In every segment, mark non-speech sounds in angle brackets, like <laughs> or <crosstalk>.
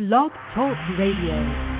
Blog Talk Radio.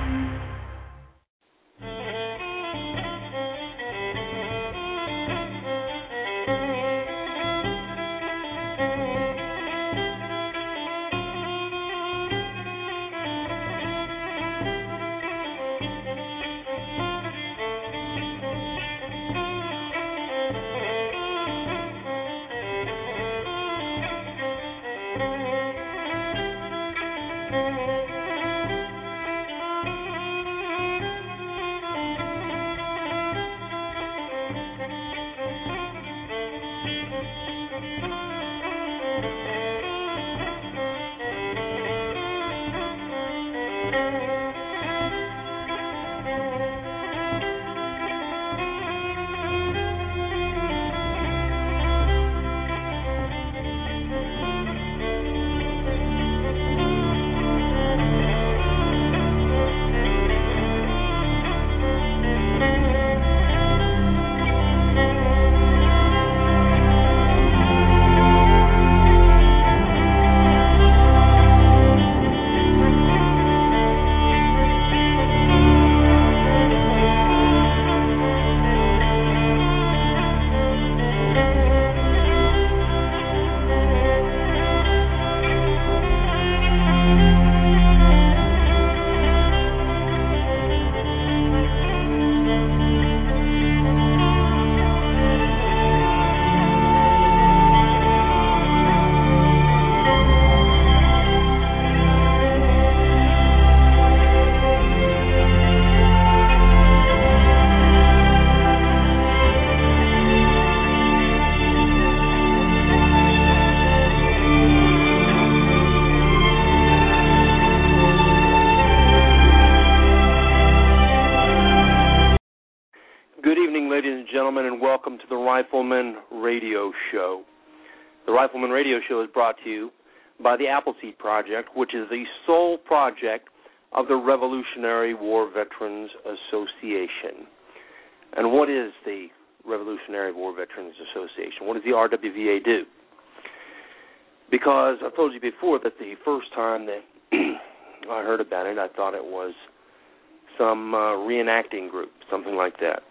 Rifleman Radio Show. The Rifleman Radio Show is brought to you by the Appleseed Project, which is the sole project of the Revolutionary War Veterans Association. And what is the Revolutionary War Veterans Association? What does the RWVA do? Because I've told you before that the first time that <clears throat> I heard about it, I thought it was some uh, reenacting group, something like that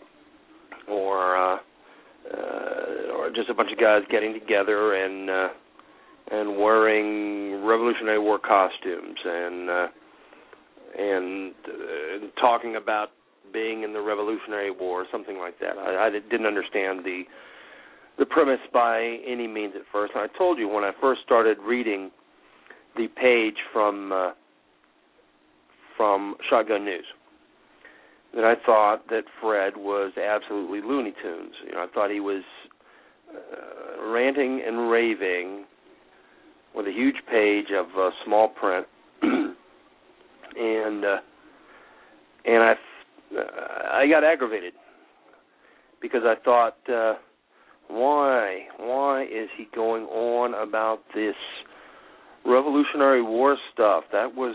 or uh, uh, or just a bunch of guys getting together and uh, and wearing Revolutionary War costumes and uh, and uh, talking about being in the Revolutionary War, or something like that. I, I didn't understand the the premise by any means at first. And I told you when I first started reading the page from uh, from Shotgun News that I thought that Fred was absolutely Looney Tunes. You know, I thought he was uh, ranting and raving with a huge page of uh, small print, <clears throat> and uh, and I I got aggravated because I thought, uh, why why is he going on about this Revolutionary War stuff? That was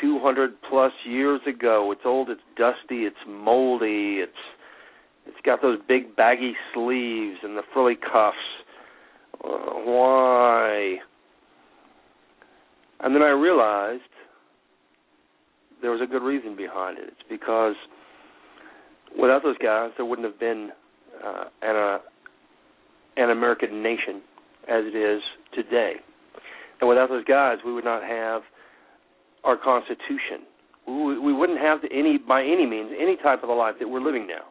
200 plus years ago. It's old, it's dusty, it's moldy, it's it's got those big baggy sleeves and the frilly cuffs. Uh, why? And then I realized there was a good reason behind it. It's because without those guys, there wouldn't have been uh, an uh, an American nation as it is today. And without those guys, we would not have our Constitution. We, wouldn't have any, by any means, any type of a life that we're living now.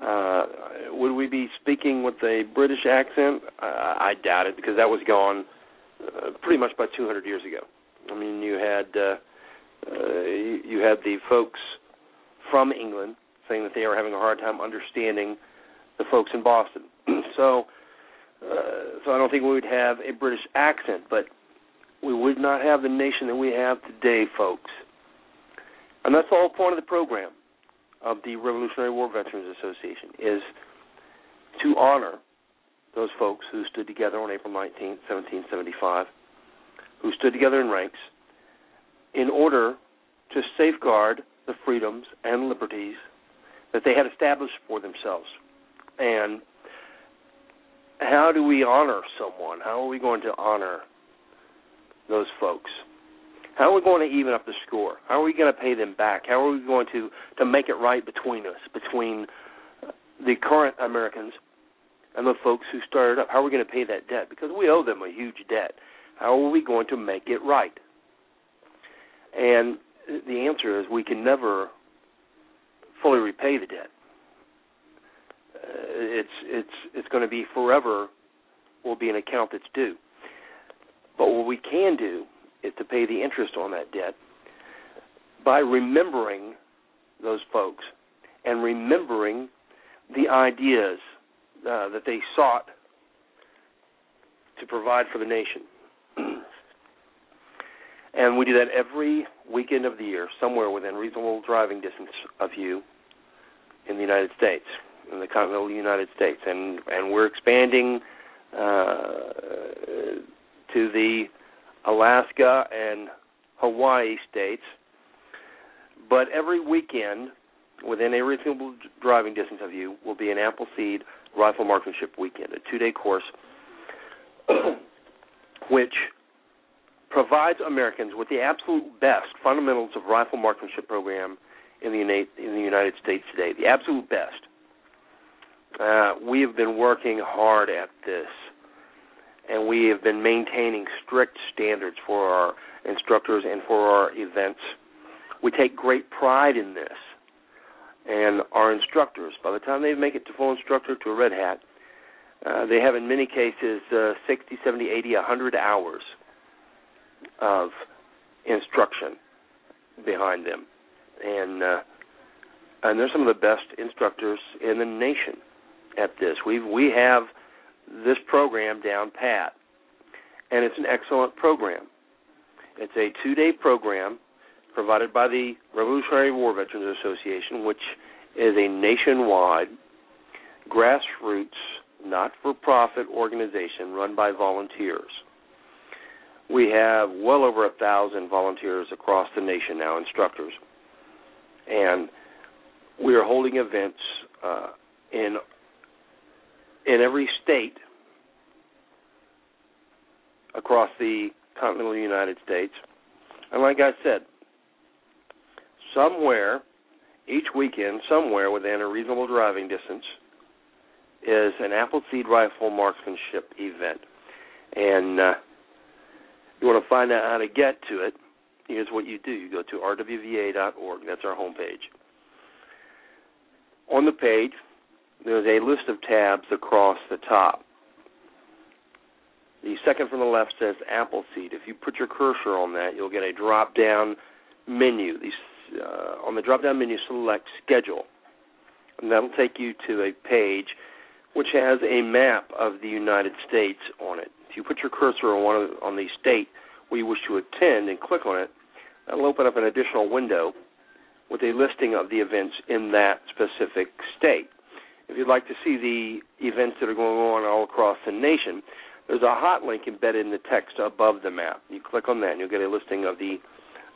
Uh, would we be speaking with a British accent? Uh, I doubt it because that was gone uh, pretty much by 200 years ago. I mean, you had uh, uh, you, you had the folks from England saying that they are having a hard time understanding the folks in Boston. <clears throat> so, uh, so I don't think we would have a British accent, but we would not have the nation that we have today, folks. And that's the whole point of the program of the Revolutionary War Veterans Association is to honor those folks who stood together on April 19, 1775, who stood together in ranks in order to safeguard the freedoms and liberties that they had established for themselves. And how do we honor someone? How are we going to honor those folks? How are we going to even up the score? How are we going to pay them back? How are we going to to make it right between us, between the current Americans and the folks who started up? How are we going to pay that debt? Because we owe them a huge debt. How are we going to make it right? And the answer is we can never fully repay the debt. Uh, it's it's it's going to be forever will be an account that's due. But what we can do is to pay the interest on that debt by remembering those folks and remembering the ideas uh, that they sought to provide for the nation. <clears throat> and we do that every weekend of the year, somewhere within reasonable driving distance of you in the United States, in the continental United States, and and we're expanding uh, to the Alaska and Hawaii states. But every weekend, within a reasonable driving distance of you, will be an Appleseed Rifle Marksmanship Weekend, a two-day course, <clears throat> which provides Americans with the absolute best fundamentals of rifle marksmanship program in the in the United States today. The absolute best. Uh, we have been working hard at this, and we have been maintaining strict standards for our instructors and for our events. We take great pride in this, and our instructors, by the time they make it to full instructor to a red hat, uh, they have in many cases uh, 60, 70, 80, 100 hours of instruction behind them and uh, and they're some of the best instructors in the nation at this. We we have this program down pat, and it's an excellent program. It's a two-day program provided by the Revolutionary War Veterans Association, which is a nationwide grassroots, not-for-profit organization run by volunteers. We have well over a thousand volunteers across the nation now, instructors and we are holding events uh, in in every state across the continental United States. And like I said, somewhere each weekend, somewhere within a reasonable driving distance, is an Appleseed rifle marksmanship event. And uh, you want to find out how to get to it, here's what you do you go to rwva.org, that's our homepage. On the page, there's a list of tabs across the top. The second from the left says Appleseed. If you put your cursor on that, you'll get a drop down menu. Uh, on the drop down menu, select Schedule. And that'll take you to a page which has a map of the United States on it. If you put your cursor on one of, on the state where you wish to attend and click on it, that'll open up an additional window with a listing of the events in that specific state. If you'd like to see the events that are going on all across the nation, there's a hot link embedded in the text above the map. You click on that and you'll get a listing of the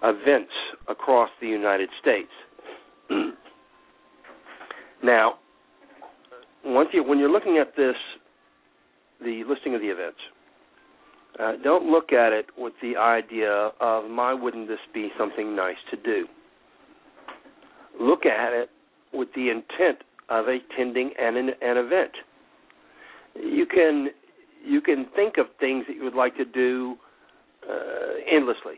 events across the United States. <clears throat> now, once you, when you're looking at this, the listing of the events, uh, don't look at it with the idea of, my, wouldn't this be something nice to do? Look at it with the intent of attending an, an event. You can you can think of things that you would like to do uh, endlessly.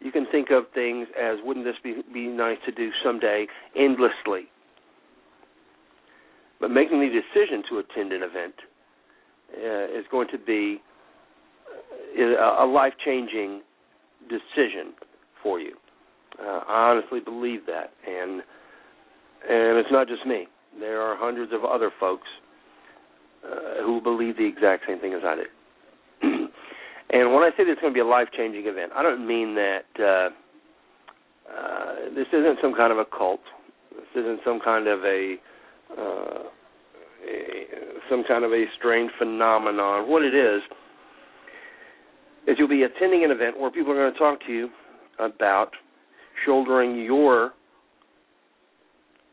You can think of things as wouldn't this be be nice to do someday endlessly. But making the decision to attend an event uh, is going to be a life changing decision for you. Uh, I honestly believe that, and and it's not just me. There are hundreds of other folks uh, who believe the exact same thing as I do. <clears throat> And when I say this is going to be a life changing event, I don't mean that uh, uh, this isn't some kind of a cult. This isn't some kind of a, uh, a some kind of a strange phenomenon. What it is is you'll be attending an event where people are going to talk to you about shouldering your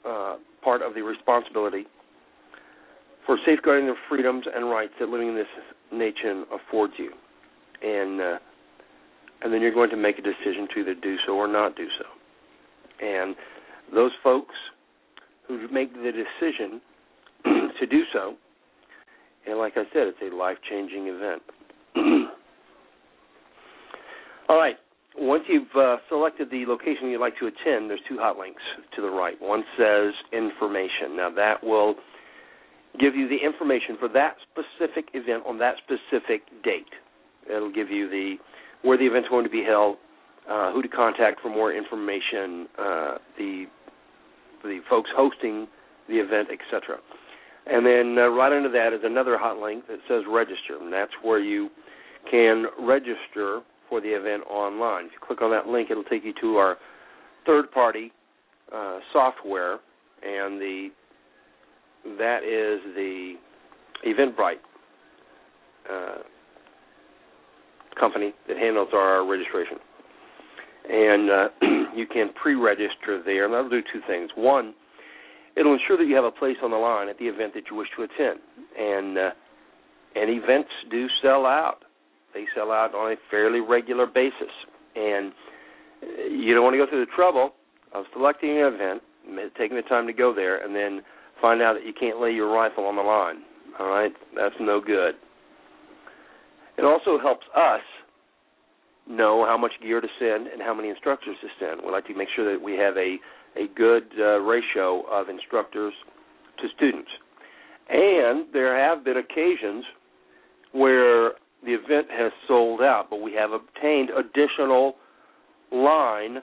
uh, part of the responsibility for safeguarding the freedoms and rights that living in this nation affords you, and uh, and then you're going to make a decision to either do so or not do so. And those folks who make the decision <clears throat> to do so, and like I said, it's a life changing event. <clears throat> All right. Once you've uh, selected the location you'd like to attend, there's two hot links to the right. One says information. Now that will give you the information for that specific event on that specific date. It'll give you the where the event's going to be held, uh, who to contact for more information, uh, the the folks hosting the event, etc. And then uh, right under that is another hot link that says register, and that's where you can register for the event online. If you click on that link, it'll take you to our third-party uh, software, and the that is the Eventbrite uh, company that handles our registration. And uh, <clears throat> you can pre-register there, and that'll do two things. One, it'll ensure that you have a place on the line at the event that you wish to attend, and uh, and events do sell out. They sell out on a fairly regular basis, and you don't want to go through the trouble of selecting an event, taking the time to go there, and then find out that you can't lay your rifle on the line. All right, that's no good. It also helps us know how much gear to send and how many instructors to send. We like to make sure that we have a a good uh, ratio of instructors to students. And there have been occasions where the event has sold out, but we have obtained additional line,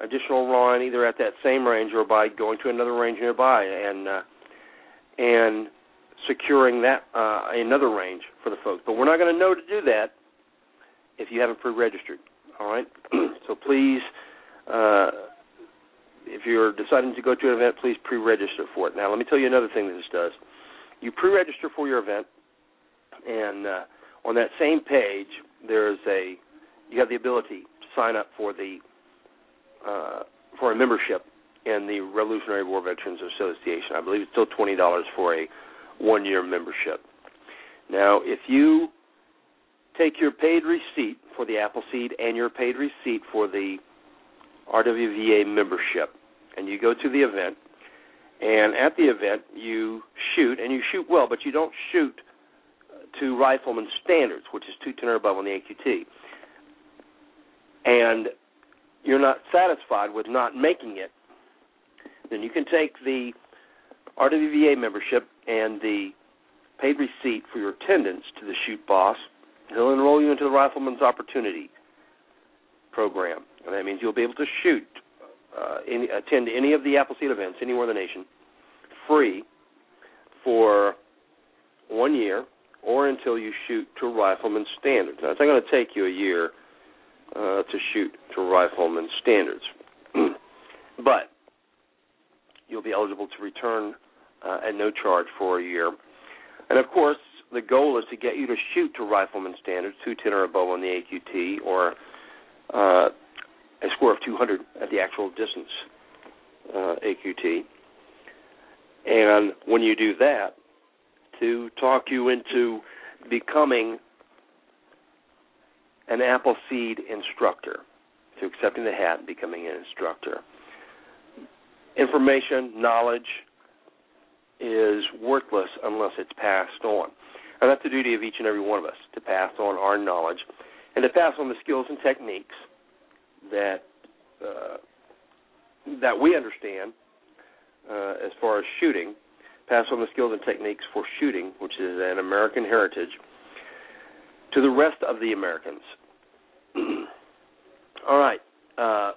additional line either at that same range or by going to another range nearby and uh, and securing that uh, another range for the folks. But we're not going to know to do that if you haven't pre-registered. All right, <clears throat> so please. Uh, if you're deciding to go to an event, please pre-register for it. Now, let me tell you another thing that this does. You pre-register for your event, and uh, on that same page, there's a you have the ability to sign up for the uh, for a membership in the Revolutionary War Veterans Association. I believe it's still twenty dollars for a one year membership. Now, if you take your paid receipt for the Appleseed and your paid receipt for the RWVA membership, and you go to the event, and at the event you shoot, and you shoot well, but you don't shoot to rifleman standards, which is 210 or above on the AQT, and you're not satisfied with not making it, then you can take the RWVA membership and the paid receipt for your attendance to the shoot boss. He'll enroll you into the Rifleman's Opportunity program, and that means you'll be able to shoot, uh, any, attend any of the Appleseed events anywhere in the nation, free for one year or until you shoot to rifleman standards. Now, it's not going to take you a year uh, to shoot to rifleman standards, <clears throat> but you'll be eligible to return uh, at no charge for a year. And of course, the goal is to get you to shoot to rifleman standards, 210 or above on the AQT, or uh, a score of 200 at the actual distance uh, AQT. And when you do that, to talk you into becoming an Appleseed instructor, to accepting the hat and becoming an instructor. Information, knowledge is worthless unless it's passed on. And that's the duty of each and every one of us to pass on our knowledge and to pass on the skills and techniques that uh, that we understand uh, as far as shooting pass on the skills and techniques for shooting, which is an American heritage, to the rest of the Americans. <clears throat> All right. Uh,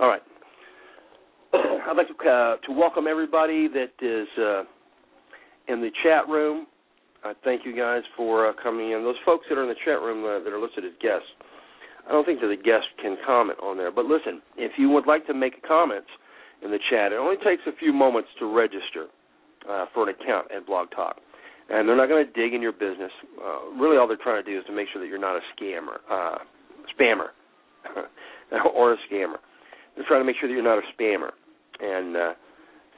all right. <clears throat> I'd like to uh, to welcome everybody that is uh, in the chat room, I thank you guys for uh, coming in. Those folks that are in the chat room uh, that are listed as guests, I don't think that the guest can comment on there. But listen, if you would like to make comments in the chat, it only takes a few moments to register uh, for an account at Blog Talk. And they're not going to dig in your business. Uh, really, all they're trying to do is to make sure that you're not a scammer, uh, spammer, <laughs> or a scammer. They're trying to make sure that you're not a spammer. And uh,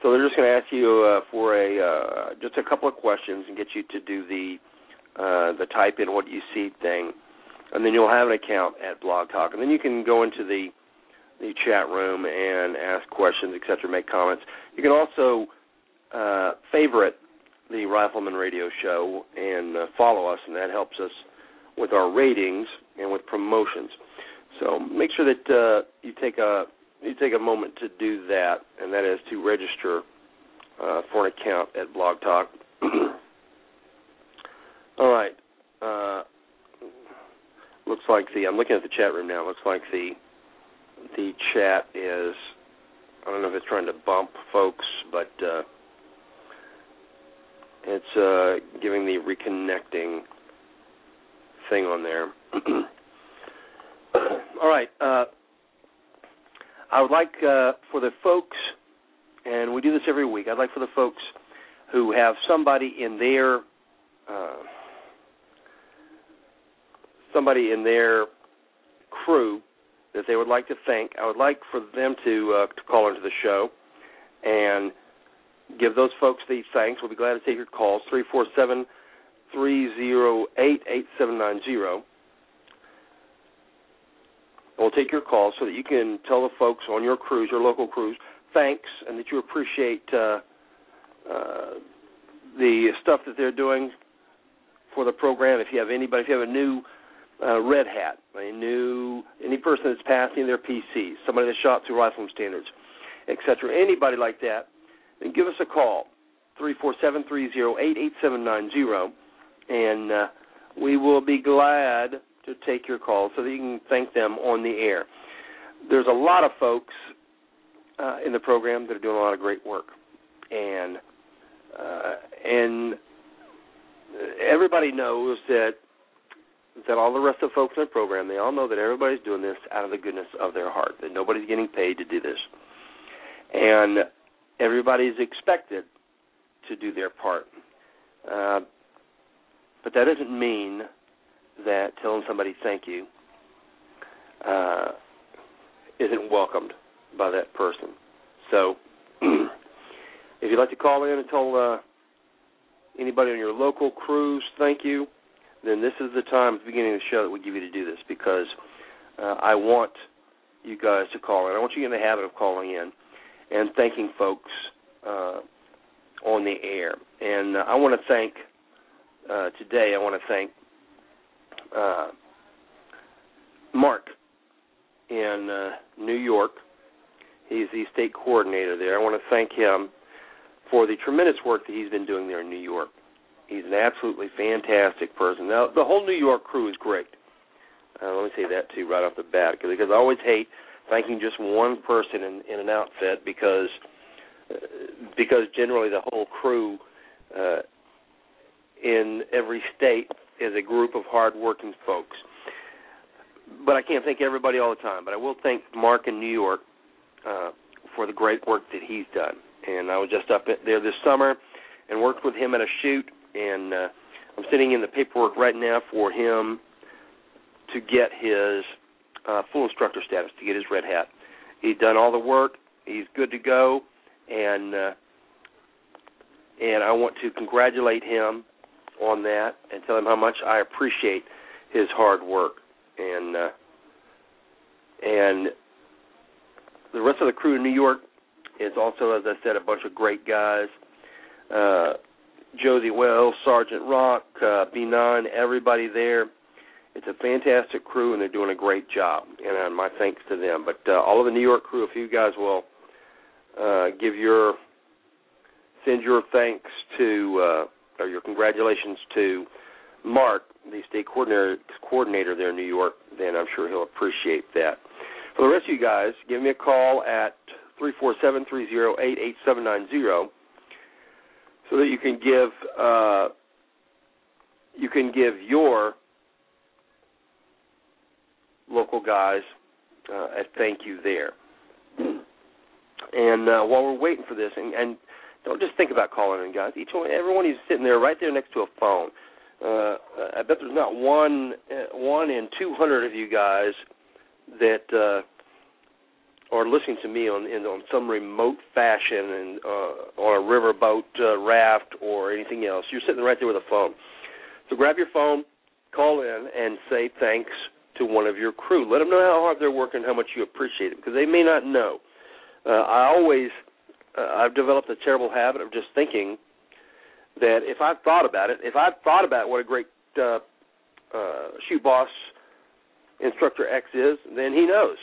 so they're just going to ask you uh, for a uh, just a couple of questions and get you to do the uh, the type in what you see thing, and then you'll have an account at Blog Talk, and then you can go into the the chat room and ask questions, etc., make comments. You can also uh, favorite the Rifleman Radio Show and uh, follow us, and that helps us with our ratings and with promotions. So make sure that uh, you take a you take a moment to do that, and that is to register uh, for an account at Blog Talk. <clears throat> All right. Uh, looks like the I'm looking at the chat room now. Looks like the the chat is I don't know if it's trying to bump folks, but uh, it's uh, giving the reconnecting thing on there. <clears throat> All right. Uh, I would like uh, for the folks, and we do this every week. I'd like for the folks who have somebody in their uh, somebody in their crew that they would like to thank. I would like for them to uh, to call into the show and give those folks these thanks. We'll be glad to take your calls three four seven three zero eight eight seven nine zero. We'll take your calls so that you can tell the folks on your crews, your local crews, thanks, and that you appreciate uh, uh, the stuff that they're doing for the program. If you have anybody, if you have a new uh, red hat, a new any person that's passing their PCs, somebody that shot through rifleman standards, etc., anybody like that, then give us a call three four seven three zero eight eight seven nine zero, and uh, we will be glad to take your call so that you can thank them on the air. There's a lot of folks uh, in the program that are doing a lot of great work, and uh, and everybody knows that that all the rest of the folks in the program they all know that everybody's doing this out of the goodness of their heart that nobody's getting paid to do this and everybody's expected to do their part uh, but that doesn't mean that telling somebody thank you uh, isn't welcomed by that person. So, <clears throat> if you'd like to call in and tell uh, anybody on your local crews thank you, then this is the time at the beginning of the show that we give you to do this because uh, I want you guys to call in. I want you to get in the habit of calling in and thanking folks uh, on the air. And uh, I want to thank uh, today. I want to thank uh, Mark in uh, New York. He's the state coordinator there. I want to thank him for the tremendous work that he's been doing there in New York. He's an absolutely fantastic person. Now, the whole New York crew is great. Uh, let me say that too right off the bat, because I always hate thanking just one person in, in an outfit because uh, because generally the whole crew uh, in every state is a group of hardworking folks. But I can't thank everybody all the time. But I will thank Mark in New York uh, for the great work that he's done. And I was just up there this summer and worked with him at a shoot. And uh, I'm sitting in the paperwork right now for him to get his uh, full instructor status, to get his red hat. He's done all the work. He's good to go, and uh, and I want to congratulate him on that and tell him how much I appreciate his hard work and uh, and the rest of the crew in New York is also, as I said, a bunch of great guys. Uh, Josie Wells, Sergeant Rock, uh, B9, everybody there. It's a fantastic crew, and they're doing a great job. And uh, my thanks to them. But uh, all of the New York crew, if you guys will uh, give your send your thanks to uh, or your congratulations to Mark, the state coordinator coordinator there in New York, then I'm sure he'll appreciate that. For the rest of you guys, give me a call at three four seven three zero eight eight seven nine zero. So that you can give uh, you can give your local guys uh, a thank you there. And uh, while we're waiting for this, and, and don't just think about calling in, guys. Each one, everyone who's sitting there, right there next to a phone. Uh, I bet there's not one uh, one in 200 of you guys that uh, are listening to me on in, on some remote fashion and uh, on a riverboat uh, raft or anything else. You're sitting right there with a phone. So grab your phone, call in, and say thanks to one of your crew. Let them know how hard they're working, how much you appreciate it, because they may not know. Uh, I always, uh, I've developed a terrible habit of just thinking that if I've thought about it, if I've thought about what a great uh, uh, shoot boss instructor X is, then he knows.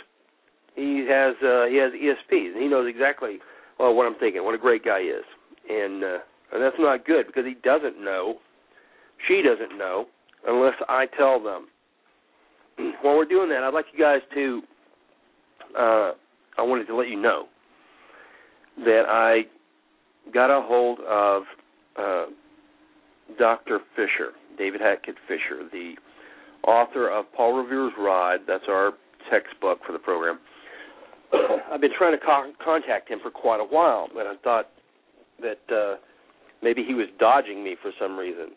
He has uh, he has ESPs, and he knows exactly well what I'm thinking, what a great guy he is, and uh, and that's not good because he doesn't know, she doesn't know unless I tell them. <clears throat> While we're doing that, I'd like you guys to. Uh, I wanted to let you know that I got a hold of uh, Dr. Fischer, David Hackett Fischer, the author of Paul Revere's Ride. That's our textbook for the program. I've been trying to con- contact him for quite a while, but I thought that uh, maybe he was dodging me for some reason.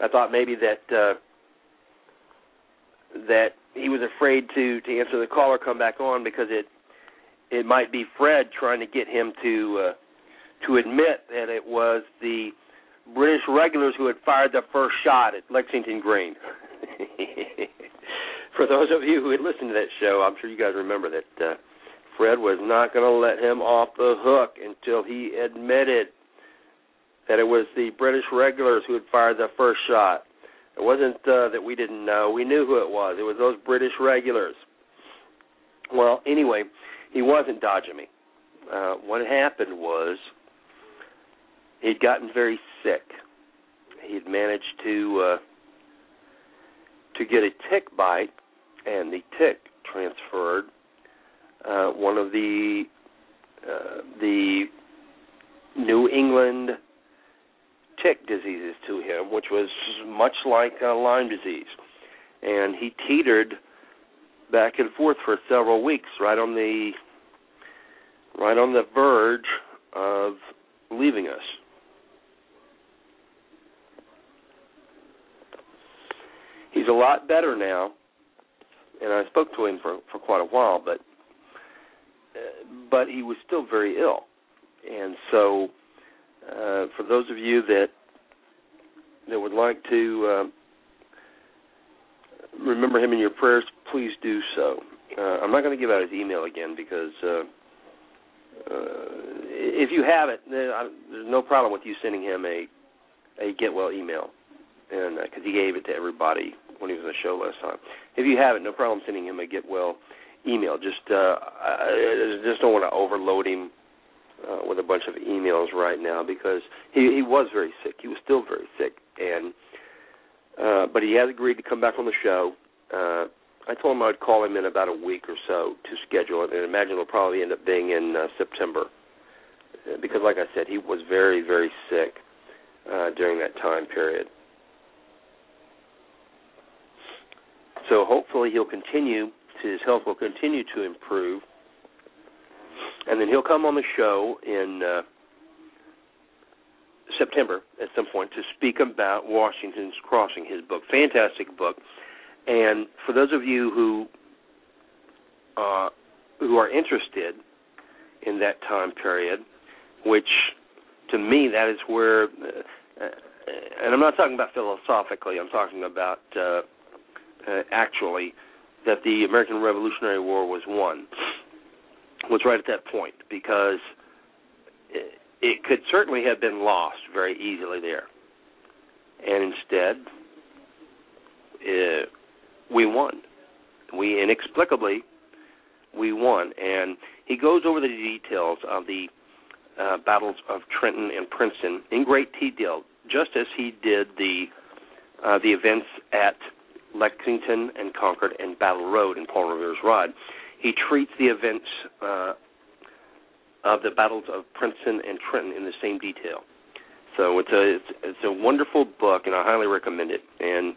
I thought maybe that uh, that he was afraid to to answer the call or come back on because it it might be Fred trying to get him to uh, to admit that it was the British regulars who had fired the first shot at Lexington Green. <laughs> For those of you who had listened to that show, I'm sure you guys remember that uh, Fred was not going to let him off the hook until he admitted that it was the British regulars who had fired the first shot. It wasn't uh, that we didn't know; we knew who it was. It was those British regulars. Well, anyway, he wasn't dodging me. Uh, what happened was he'd gotten very sick. He'd managed to uh, to get a tick bite, and the tick transferred uh, one of the uh, the New England tick diseases to him, which was much like uh, Lyme disease, and he teetered back and forth for several weeks, right on the right on the verge of leaving us. He's a lot better now, and I spoke to him for for quite a while, but uh, but he was still very ill, and so uh, for those of you that that would like to uh, remember him in your prayers, please do so. Uh, I'm not going to give out his email again because uh, uh, if you have it, there's no problem with you sending him a a get well email, and because uh, he gave it to everybody when he was on the show last time. If you have it, no problem sending him a get well email. Just uh, I just don't want to overload him uh, with a bunch of emails right now because he he was very sick. He was still very sick, and uh, but he has agreed to come back on the show. Uh, I told him I'd call him in about a week or so to schedule it, and imagine it'll probably end up being in uh, September uh, because, like I said, he was very very sick uh, during that time period. So hopefully he'll continue. His health will continue to improve and then he'll come on the show in uh, September at some point to speak about Washington's Crossing, his book, fantastic book. And for those of you who uh, who are interested in that time period, which to me that is where, uh, uh and I'm not talking about philosophically, I'm talking about uh, uh, actually that the American Revolutionary War was won was right at that point because it, it could certainly have been lost very easily there. And instead, it, we won. We inexplicably we won, and he goes over the details of the uh, battles of Trenton and Princeton in great detail, just as he did the uh, the events at Lexington and Concord and Battle Road in Paul Revere's Ride he treats the events uh, of the battles of Princeton and Trenton in the same detail. So it's a it's, it's a wonderful book, and I highly recommend it. And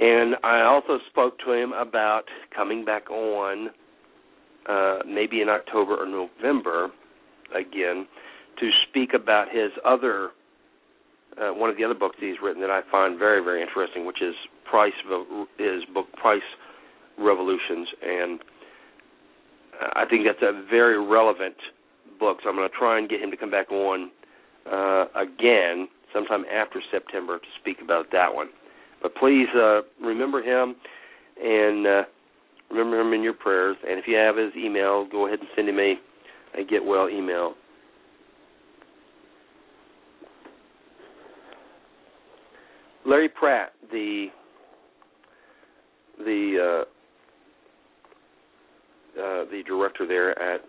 and I also spoke to him about coming back on, uh, maybe in October or November, again, to speak about his other uh, one of the other books he's written that I find very very interesting, which is Price his book Price Revolutions, and I think that's a very relevant book. So I'm going to try and get him to come back on uh, again sometime after September to speak about that one. But please uh, remember him and uh, remember him in your prayers. And if you have his email, go ahead and send him a, a get well email. Larry Pratt, the the uh, uh, the director there at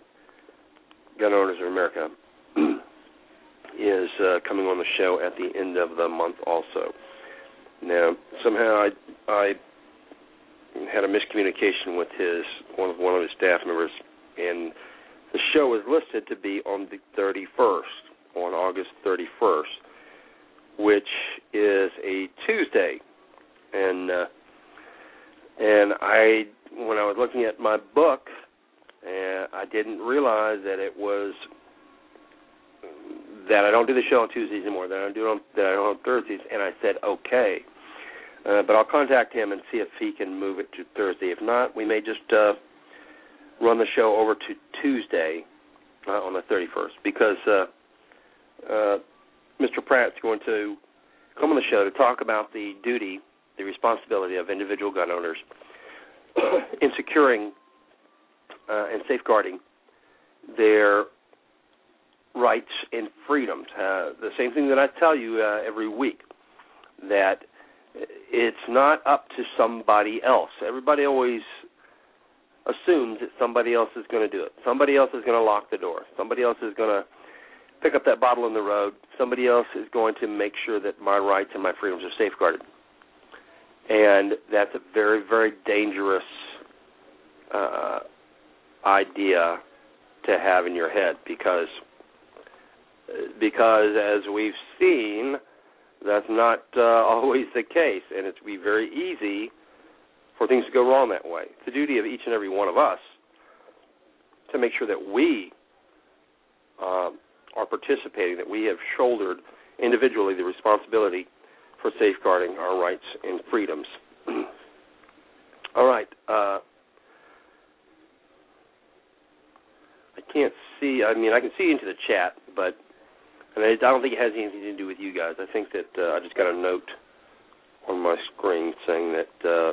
Gun Owners of America, <clears throat> is uh, coming on the show at the end of the month also. Now, somehow I I had a miscommunication with his one of one of his staff members, and the show is listed to be on the 31st, on August 31st, which is a Tuesday, and uh, and I when I was looking at my book, and I didn't realize that it was that I don't do the show on Tuesdays anymore. That I don't do it on that I don't on Thursdays, and I said okay. Uh, but I'll contact him and see if he can move it to Thursday. If not, we may just uh, run the show over to Tuesday uh, on the 31st because uh, uh, Mr. Pratt's going to come on the show to talk about the duty, the responsibility of individual gun owners <clears throat> in securing uh, and safeguarding their rights and freedoms. Uh, the same thing that I tell you uh, every week that it's not up to somebody else. Everybody always assumes that somebody else is going to do it. Somebody else is going to lock the door. Somebody else is going to pick up that bottle in the road. Somebody else is going to make sure that my rights and my freedoms are safeguarded. And that's a very, very dangerous uh, idea to have in your head because because as we've seen, that's not uh, <laughs> always the case, and it's be very easy for things to go wrong that way. It's the duty of each and every one of us to make sure that we uh, are participating, that we have shouldered individually the responsibility for safeguarding our rights and freedoms. <clears throat> All right. Uh, I can't see. I mean, I can see into the chat, but and I don't think it has anything to do with you guys. I think that uh, I just got a note on my screen saying that uh,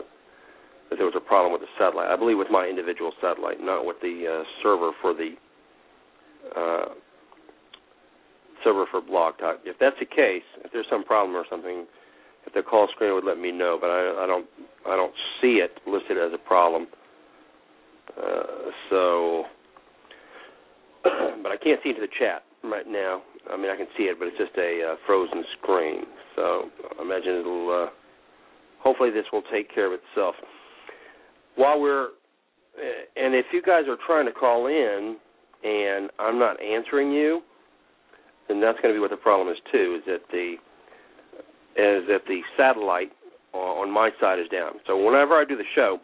that there was a problem with the satellite. I believe with my individual satellite, not with the uh, server for the uh, server for Blog Talk. If that's the case, if there's some problem or something, if the call screen would let me know. But I, I don't I don't see it listed as a problem. Uh, so, <clears throat> but I can't see into the chat right now. I mean, I can see it, but it's just a uh, frozen screen. So I imagine it'll. Uh, hopefully, this will take care of itself. While we're, and if you guys are trying to call in and I'm not answering you, then that's going to be what the problem is too. Is that the is that the satellite on my side is down. So whenever I do the show,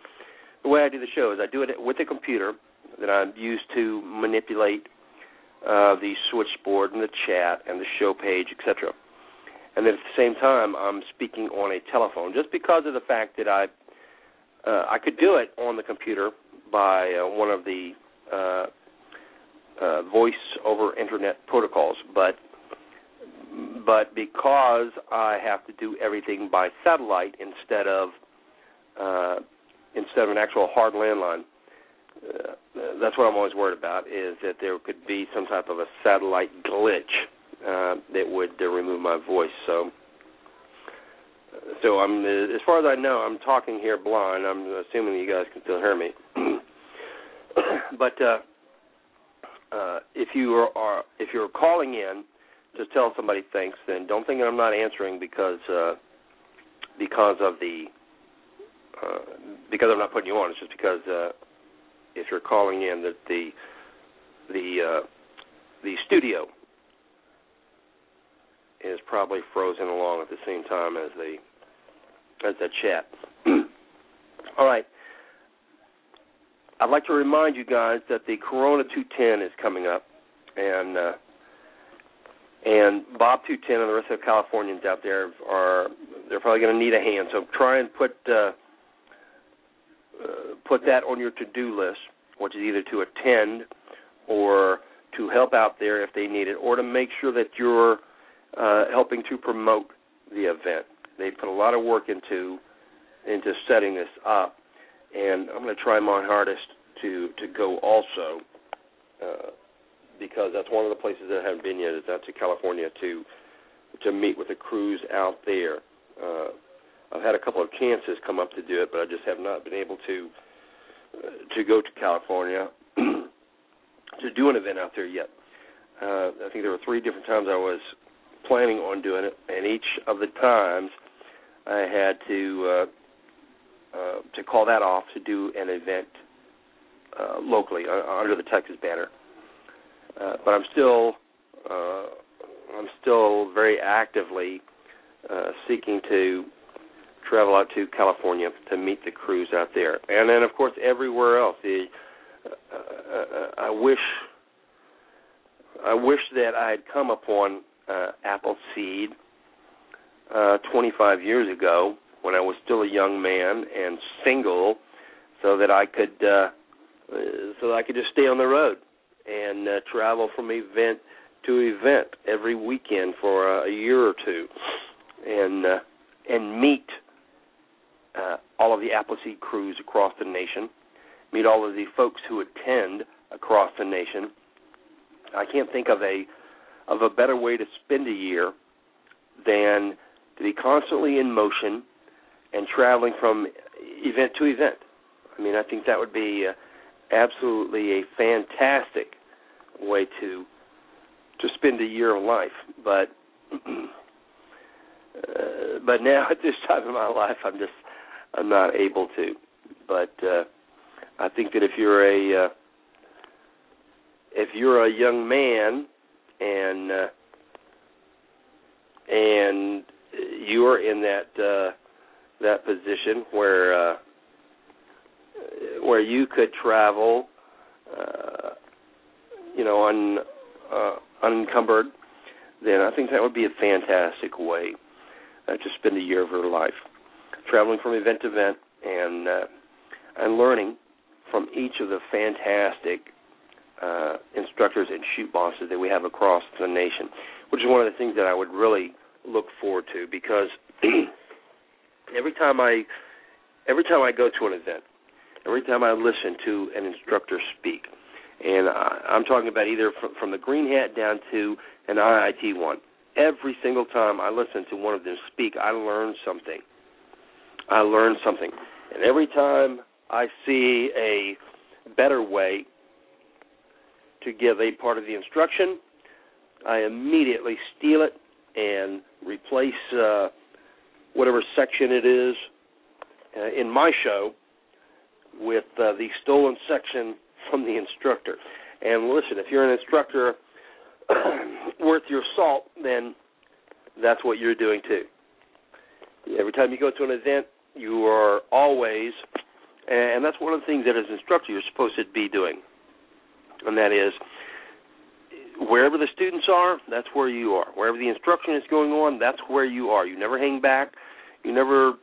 the way I do the show is I do it with a computer that I use to manipulate uh, the switchboard and the chat and the show page, etc. And then at the same time, I'm speaking on a telephone, just because of the fact that I uh, I could do it on the computer by uh, one of the uh, uh, voice over internet protocols, but but because I have to do everything by satellite instead of uh, instead of an actual hard landline, uh, that's what I'm always worried about is that there could be some type of a satellite glitch uh, that would uh, remove my voice. So, so I'm as far as I know, I'm talking here blind. I'm assuming you guys can still hear me. <coughs> but uh, if you are, are if you're calling in, just tell somebody thanks. Then don't think I'm not answering because uh, because of the uh, because I'm not putting you on. It's just because uh, if you're calling in that the the uh, the studio is probably frozen along at the same time as the as the chat. <clears throat> All right. I'd like to remind you guys that the Corona 210 is coming up, and uh, and Bob 210 and the rest of the Californians out there are they're probably going to need a hand. So try and put uh, uh, put that on your to-do list, which is either to attend or to help out there if they need it, or to make sure that you're uh, helping to promote the event. They put a lot of work into into setting this up, and I'm going to try my hardest to to go also, uh, because that's one of the places that I haven't been yet. Is out to California to to meet with the crews out there. Uh, I've had a couple of chances come up to do it, but I just have not been able to uh, to go to California <clears throat> to do an event out there yet. Uh, I think there were three different times I was planning on doing it, and each of the times I had to uh, uh, to call that off to do an event uh, locally uh, under the Texas banner. Uh, but I'm still uh, I'm still very actively uh, seeking to travel out to California to meet the crews out there, and then of course everywhere else. The, uh, uh, I wish I wish that I had come upon uh, Appleseed uh, 25 years ago when I was still a young man and single, so that I could uh, so that I could just stay on the road and uh, travel from event to event every weekend for a, a year or two, and uh, and meet uh, all of the Appleseed crews across the nation, meet all of the folks who attend across the nation. I can't think of a of a better way to spend a year than to be constantly in motion and traveling from event to event. I mean, I think that would be uh, absolutely a fantastic way to to spend a year of life. But <clears throat> uh, but now <laughs> at this time in my life, I'm just I'm not able to. But uh, I think that if you're a uh, if you're a young man and uh, and you are in that uh, that position where uh, where you could travel, uh, you know, un, uh, unencumbered, then I think that would be a fantastic way uh, to spend a year of your life, traveling from event to event and uh, and learning from each of the fantastic uh, instructors and shoot bosses that we have across the nation, which is one of the things that I would really look forward to because <clears throat> every time I every time I go to an event, every time I listen to an instructor speak, and I, I'm talking about either from, from the green hat down to an IIT one. Every single time I listen to one of them speak, I learn something. I learn something, and every time I see a better way to give a part of the instruction, I immediately steal it and replace uh, whatever section it is uh, in my show with uh, the stolen section from the instructor. And listen, if you're an instructor <clears throat> worth your salt, then that's what you're doing too. Every time you go to an event, you are always, and that's one of the things that as an instructor you're supposed to be doing and that is wherever the students are, that's where you are. Wherever the instruction is going on, that's where you are. You never hang back. You never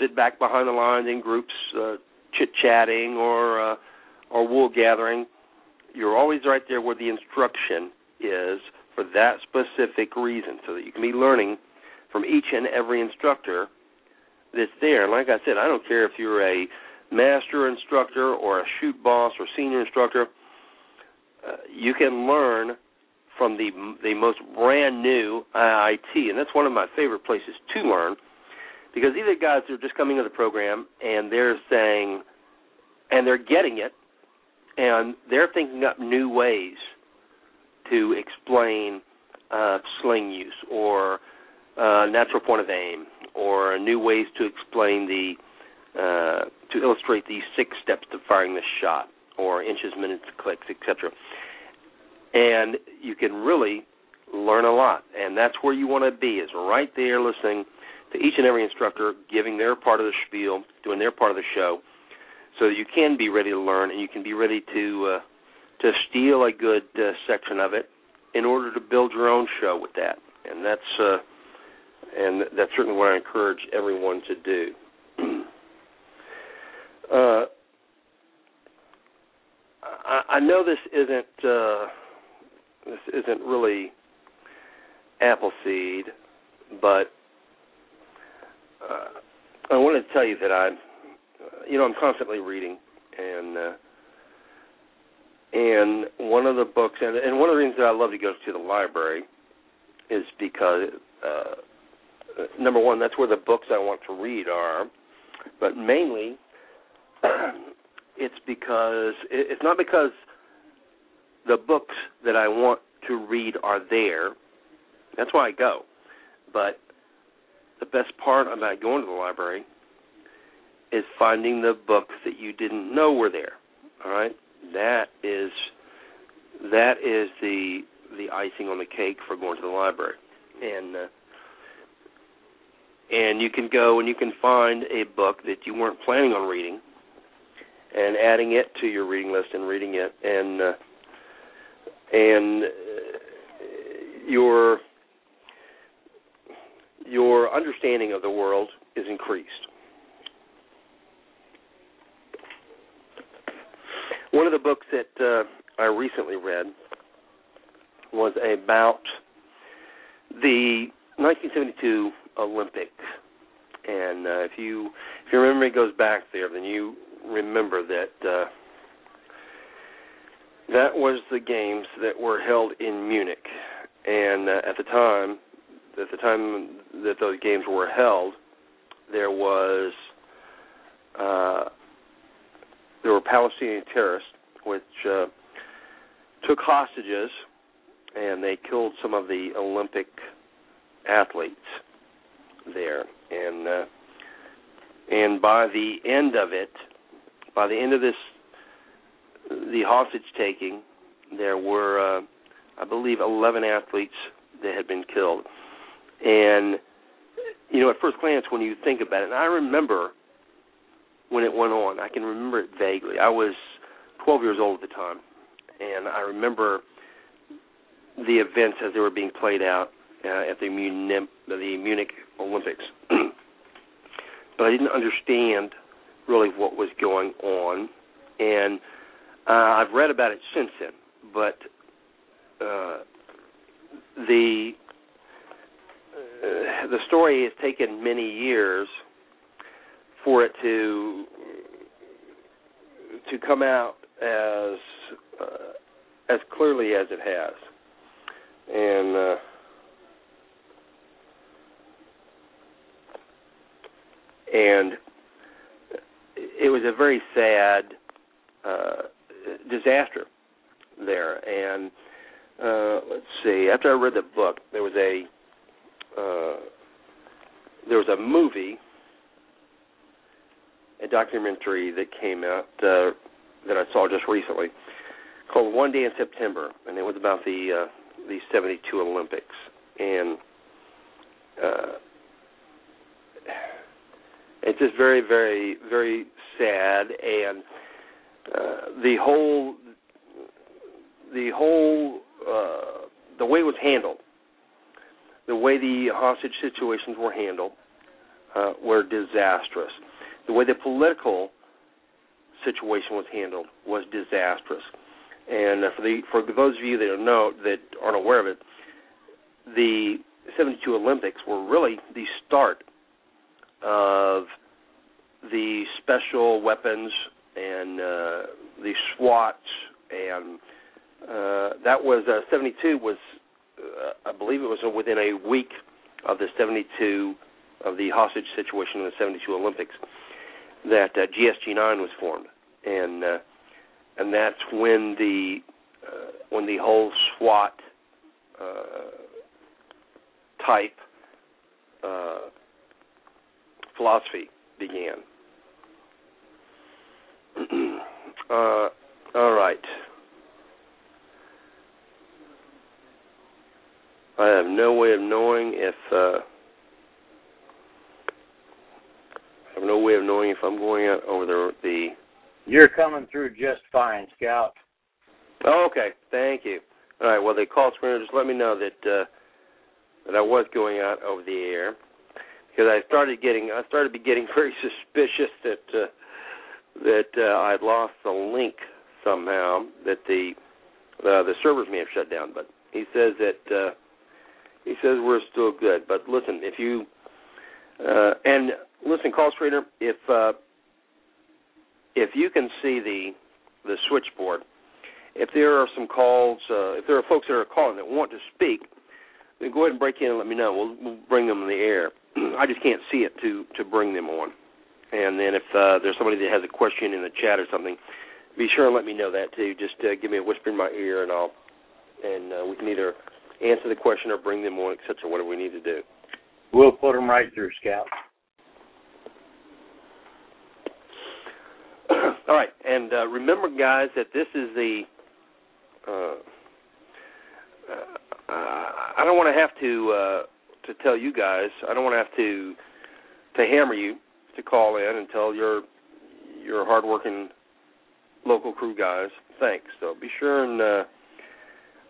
sit back behind the lines in groups, uh, chit chatting or uh, or wool gathering. You're always right there where the instruction is for that specific reason, so that you can be learning from each and every instructor that's there. And like I said, I don't care if you're a master instructor or a shoot boss or senior instructor uh, you can learn from the the most brand new IIT, and that's one of my favorite places to learn because these are guys that are just coming to the program and they're saying, and they're getting it, and they're thinking up new ways to explain uh, sling use or uh, natural point of aim or new ways to explain the uh, to illustrate the six steps to firing the shot or inches, minutes, clicks, etc. and you can really learn a lot. And that's where you want to be is right there listening to each and every instructor giving their part of the spiel, doing their part of the show, so that you can be ready to learn and you can be ready to uh, to steal a good uh, section of it in order to build your own show with that. And that's uh, and that's certainly what I encourage everyone to do. <clears throat> uh, I, I know this isn't uh, this isn't really Appleseed, but uh, I wanted to tell you that I'm, you know, I'm constantly reading, and uh, and one of the books, and, and one of the reasons that I love to go to the library is because uh, number one, that's where the books I want to read are, but mainly <clears throat> it's because it's not because the books that I want to read are there. That's why I go. But the best part about going to the library is finding the books that you didn't know were there. All right? That is that is the the icing on the cake for going to the library. And uh, and you can go and you can find a book that you weren't planning on reading and adding it to your reading list and reading it and uh, and uh, your your understanding of the world is increased. One of the books that uh, I recently read was about the 1972 Olympics, and uh, if you if your memory goes back there, then you remember that uh, that was the games that were held in Munich, and uh, at the time, at the time that those games were held, there was uh, there were Palestinian terrorists which uh, took hostages, and they killed some of the Olympic athletes there, and uh, and by the end of it, by the end of this, the hostage taking, there were, uh, I believe, 11 athletes that had been killed. And, you know, at first glance, when you think about it, and I remember when it went on, I can remember it vaguely. I was 12 years old at the time, and I remember the events as they were being played out uh, at the the Munich Olympics. <clears throat> but I didn't understand really what was going on, and uh, I've read about it since then. But uh, the uh, the story has taken many years for it to to come out as uh, as clearly as it has, and. Uh, and it was a very sad uh, disaster there. And uh, let's see, after I read the book, there was a uh, there was a movie, a documentary that came out uh, that I saw just recently called One Day in September, and it was about the uh, the '72 Olympics. And uh, it's just very, very, very sad, and uh, the whole, the whole, uh, the way it was handled, the way the hostage situations were handled, uh, were disastrous. The way the political situation was handled was disastrous. And uh, for the for those of you that don't know that aren't aware of it, the 72 Olympics were really the start of the special weapons and uh, the SWAT, and uh, that was uh, 72 was, uh, I believe it was within a week of the 72 of the hostage situation in the 72 Olympics that uh, GSG9 was formed, and uh, and that's when the uh, when the whole SWAT uh, type uh, philosophy began. Uh, all right. I have no way of knowing if uh, I have no way of knowing if I'm going out over the the. You're coming through just fine, Scout. Oh, okay. Thank you. All right. Well, the call screener just let me know that uh, that I was going out over the air because I started getting I started to be getting <laughs> very suspicious that uh, that uh, I'd lost the link somehow that the uh, the servers may have shut down. But he says that uh, he says we're still good. But listen, if you uh, and listen, call screener, if uh, if you can see the the switchboard, if there are some calls, uh, if there are folks that are calling that want to speak, then go ahead and break in and let me know. We'll, we'll bring them in the air. <clears throat> I just can't see it to to bring them on. And then if uh, there's somebody that has a question in the chat or something, be sure and let me know that too. Just uh, give me a whisper in my ear, and I'll and uh, we can either answer the question or bring them on, etc. Whatever we need to do. We'll put them right through, Scout. <clears throat> All right, and uh, remember, guys, that this is the. Uh, uh, I don't want to have to uh, to tell you guys. I don't want to have to to hammer you to call in and tell your your hardworking local crew guys thanks. So be sure and uh,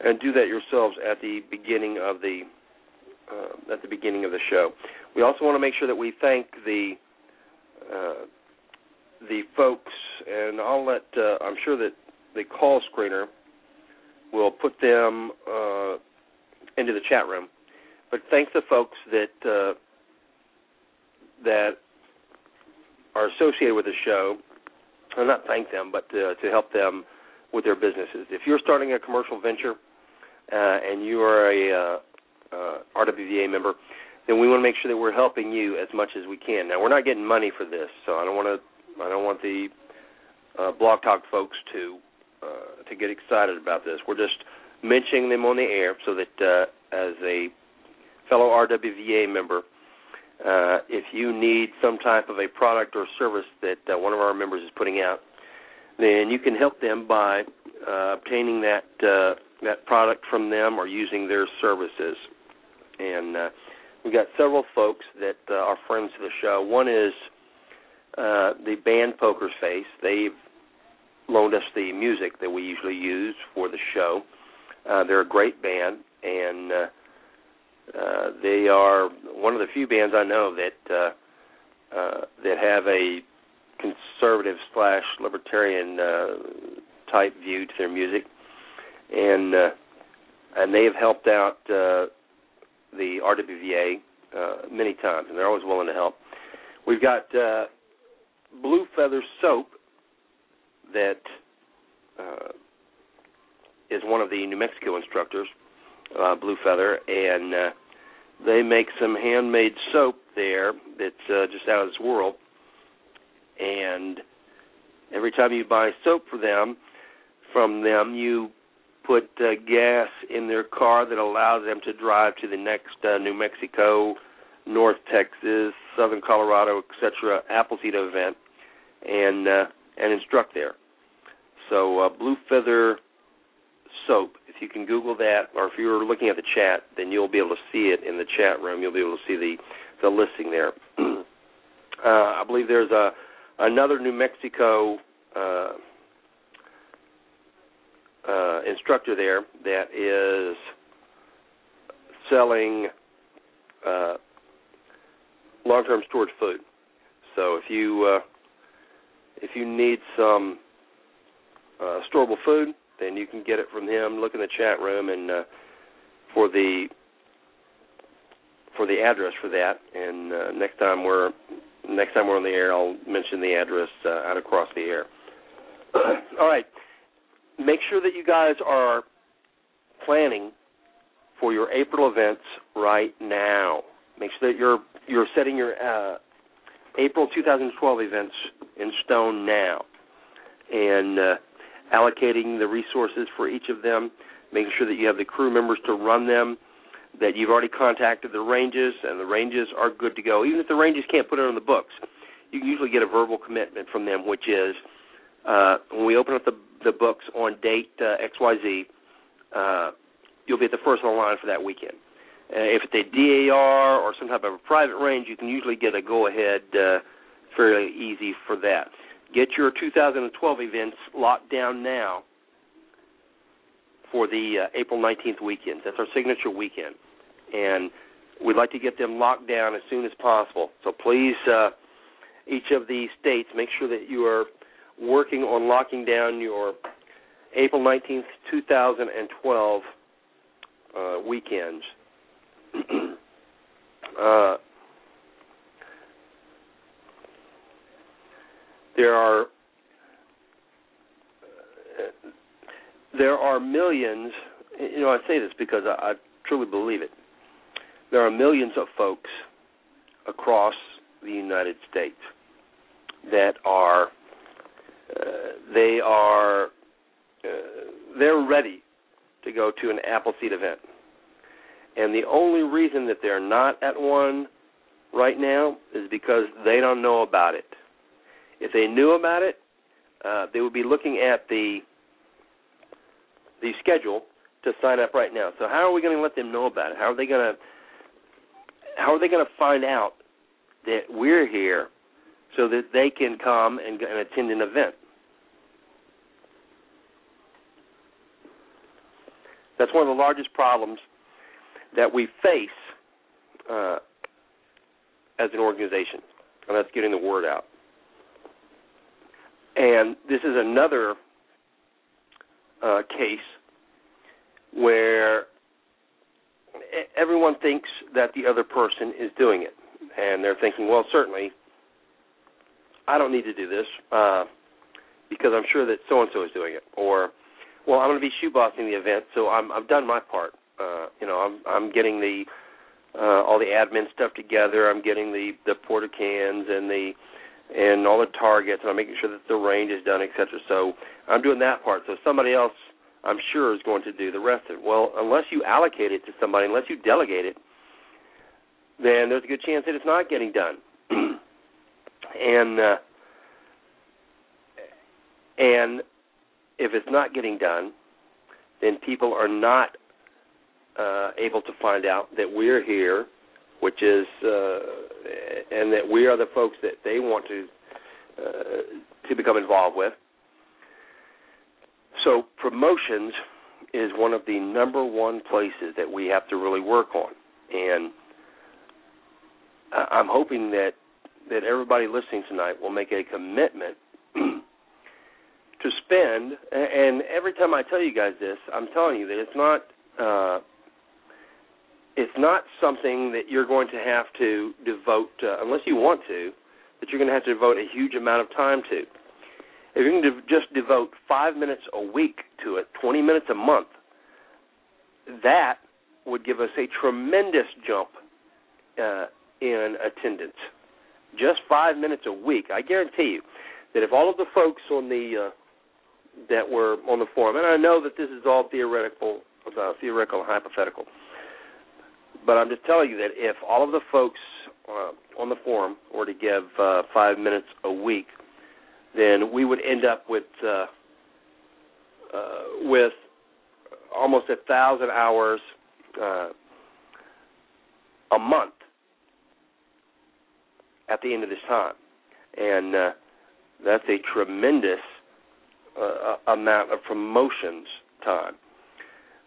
and do that yourselves at the beginning of the uh, at the beginning of the show. We also want to make sure that we thank the uh, the folks, and I'll let uh, I'm sure that the call screener will put them uh, into the chat room. But thank the folks that uh, that are associated with the show. Well, not thank them, but to, to help them with their businesses. If you're starting a commercial venture uh, and you are a uh, uh, RWVA member, then we want to make sure that we're helping you as much as we can. Now, we're not getting money for this, so I don't want to I don't want the uh, Blog Talk folks to uh, to get excited about this. We're just mentioning them on the air so that uh, as a fellow RWVA member, uh, if you need some type of a product or service that uh, one of our members is putting out, then you can help them by uh, obtaining that uh, that product from them or using their services. And uh, we've got several folks that uh, are friends of the show. One is the band Poker's Face. They've loaned us the music that we usually use for the show. They're a great band, and uh, they are one of the few bands I know that uh, uh, that have a conservative slash libertarian uh, type view to their music, and uh, and they have helped out uh, the RWVA uh, many times, and they're always willing to help. We've got uh, Blue Feather soap that uh, is one of the New Mexico instructors, uh, Blue Feather, and uh, they make some handmade soap there that's uh, just out of this world. And every time you buy soap for them, from them, you put uh, gas in their car that allows them to drive to the next uh, New Mexico, North Texas, Southern Colorado, etc. Appleseed event, and uh, and instruct there. So uh, Blue Feather soap. If you can Google that, or if you're looking at the chat, then you'll be able to see it in the chat room. You'll be able to see the the listing there. <clears throat> uh, I believe there's a another New Mexico uh, uh, instructor there that is selling uh, long-term storage food. So if you uh, if you need some uh, storable food, then you can get it from him. Look in the chat room and uh, for the for the address for that. And uh, next time we're next time we're on the air, I'll mention the address uh, out across the air. <clears throat> All right. Make sure that you guys are planning for your April events right now. Make sure that you're you're setting your uh, April 2012 events in stone now, and uh, allocating the resources for each of them, making sure that you have the crew members to run them, that you've already contacted the ranges, and the ranges are good to go. Even if the ranges can't put it on the books, you can usually get a verbal commitment from them, which is uh, when we open up the, the books on date uh, XYZ, uh, you'll be at the first on the line for that weekend. Uh, if it's a DAR or some type of a private range, you can usually get a go ahead uh, fairly easy for that. Get your 2012 events locked down now for the uh, April 19th weekend. That's our signature weekend. And we'd like to get them locked down as soon as possible. So please, uh, each of the states, make sure that you are working on locking down your April 19th, 2012 uh, weekends. <clears throat> uh, there are there are millions. You know, I say this because I, I truly believe it. There are millions of folks across the United States that are uh, they are uh, they're ready to go to an Appleseed event, and the only reason that they're not at one right now is because they don't know about it. If they knew about it, uh, they would be looking at the the schedule to sign up right now. So how are we going to let them know about it? How are they going to how are they going to find out that we're here so that they can come and, and attend an event? That's one of the largest problems that we face uh, as an organization, and that's getting the word out. And this is another uh, case where everyone thinks that the other person is doing it, and they're thinking, well, certainly, I don't need to do this uh, because I'm sure that so and so is doing it, or well, I'm going to be shoot bossing the event, so I'm I've done my part. Uh, you know, I'm I'm getting the uh, all the admin stuff together. I'm getting the the porta cans and the and all the targets, and I'm making sure that the range is done, etc. So I'm doing that part. So somebody else, I'm sure, is going to do the rest of it. Well, unless you allocate it to somebody, unless you delegate it, then there's a good chance that it's not getting done. <clears throat> and uh, and if it's not getting done, then people are not uh, able to find out that we're here which is uh, and that we are the folks that they want to uh, to become involved with. So promotions is one of the number one places that we have to really work on, and I'm hoping that that everybody listening tonight will make a commitment <clears throat> to spend. And every time I tell you guys this, I'm telling you that it's not. Uh, it's not something that you're going to have to devote, uh, unless you want to, that you're going to have to devote a huge amount of time to. If you can de- just devote five minutes a week to it, 20 minutes a month, that would give us a tremendous jump uh, in attendance. Just five minutes a week. I guarantee you that if all of the folks on the uh, that were on the forum, and I know that this is all theoretical, uh, theoretical and hypothetical, but I'm just telling you that if all of the folks uh, on the forum were to give uh, five minutes a week, then we would end up with uh, uh, with almost a thousand hours uh, a month at the end of this time, and uh, that's a tremendous amount of promotions time.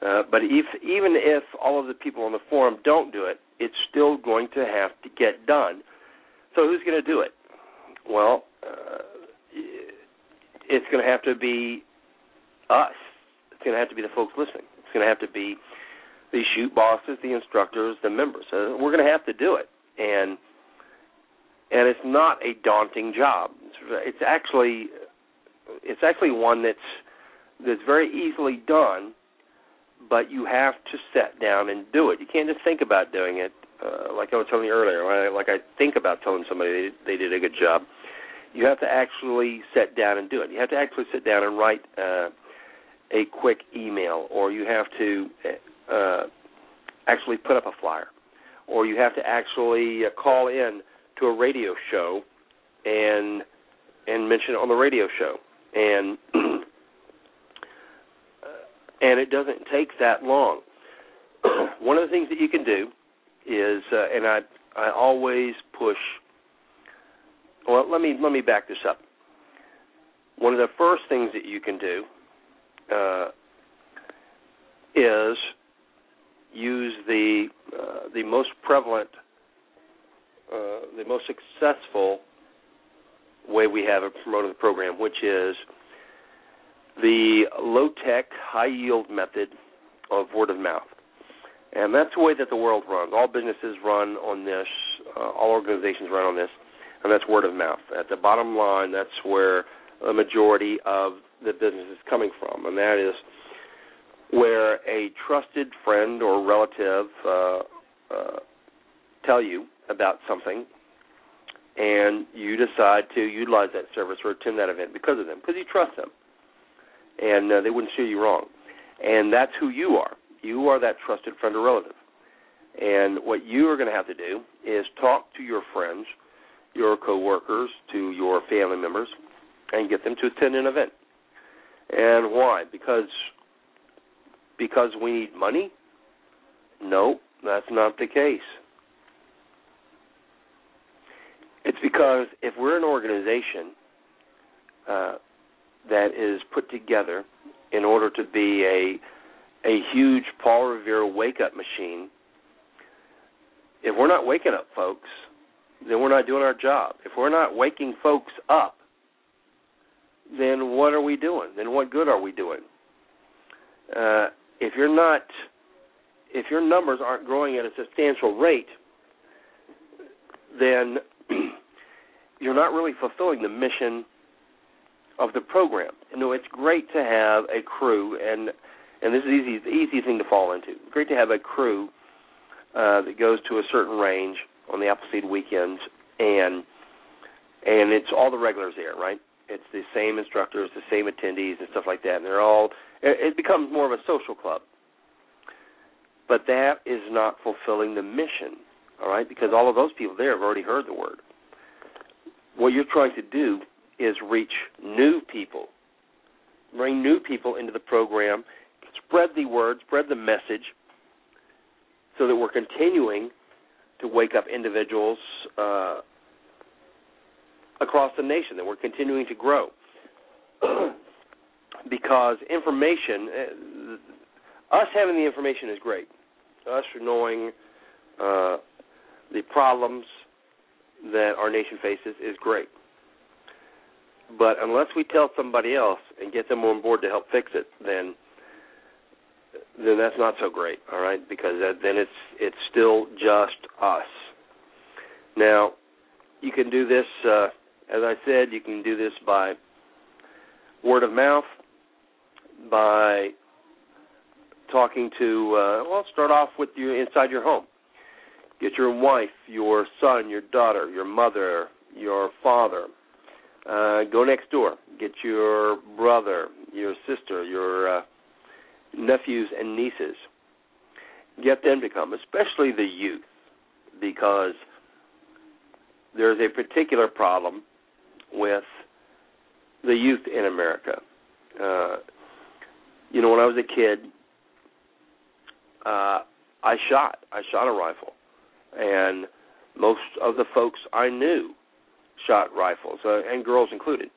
Uh, but if even if all of the people on the forum don't do it, it's still going to have to get done. So who's going to do it? Well, uh, it's going to have to be us. It's going to have to be the folks listening. It's going to have to be the shoot bosses, the instructors, the members. Uh, we're going to have to do it, and and it's not a daunting job. It's, it's actually it's actually one that's that's very easily done but you have to sit down and do it. You can't just think about doing it. Uh, like I was telling you earlier, I, like I think about telling somebody they, they did a good job. You have to actually sit down and do it. You have to actually sit down and write uh, a quick email, or you have to uh, actually put up a flyer, or you have to actually uh, call in to a radio show and and mention it on the radio show. And <clears throat> and it doesn't take that long. <clears throat> one of the things that you can do is, uh, and I I always push. Well, let me let me back this up. One of the first things that you can do uh, is use the uh, the most prevalent, uh, the most successful way we have of promoting the program, which is the low tech, high yield method of word of mouth. And that's the way that the world runs. All businesses run on this, uh, all organizations run on this, and that's word of mouth. At the bottom line, that's where the majority of the business is coming from, and that is where a trusted friend or relative uh, uh, tell you about something, and you decide to utilize that service or attend that event because of them, because you trust them, and uh, they wouldn't steer you wrong, and that's who you are. You are that trusted friend or relative, and what you are going to have to do is talk to your friends, your coworkers, to your family members, and get them to attend an event. And why? Because because we need money? No, that's not the case. It's because if we're an organization uh, that is put together in order to be a a huge Paul Revere wake up machine, if we're not waking up folks, then we're not doing our job. If we're not waking folks up, then what are we doing? Then what good are we doing? Uh, if you're not, if your numbers aren't growing at a substantial rate, then <clears throat> you're not really fulfilling the mission of the program. You know, it's great to have a crew, and and this is easy, the easy thing to fall into. Great to have a crew uh, that goes to a certain range on the Appleseed weekends, and and it's all the regulars there, right? It's the same instructors, the same attendees, and stuff like that. And they're all. It becomes more of a social club. But that is not fulfilling the mission, all right? Because all of those people there have already heard the word. What you're trying to do is reach new people, bring new people into the program, spread the word, spread the message, so that we're continuing to wake up individuals uh, across the nation, that we're continuing to grow. <clears throat> because information, uh, us having the information is great. Us knowing uh, the problems that our nation faces is great. But unless we tell somebody else and get them on board to help fix it, then then that's not so great, all right? Because that, then it's it's still just us. Now, you can do this. Uh, as I said, you can do this by word of mouth, by talking to, uh, well, start off with you inside your home. Get your wife, your son, your daughter, your mother, your father. Uh, go next door. Get your brother, your sister, your uh, nephews and nieces. Get them to come, especially the youth, because there's a particular problem with the youth in America. Uh, you know, when I was a kid, uh, I shot. I shot a rifle, and most of the folks I knew shot rifles, uh, and girls included.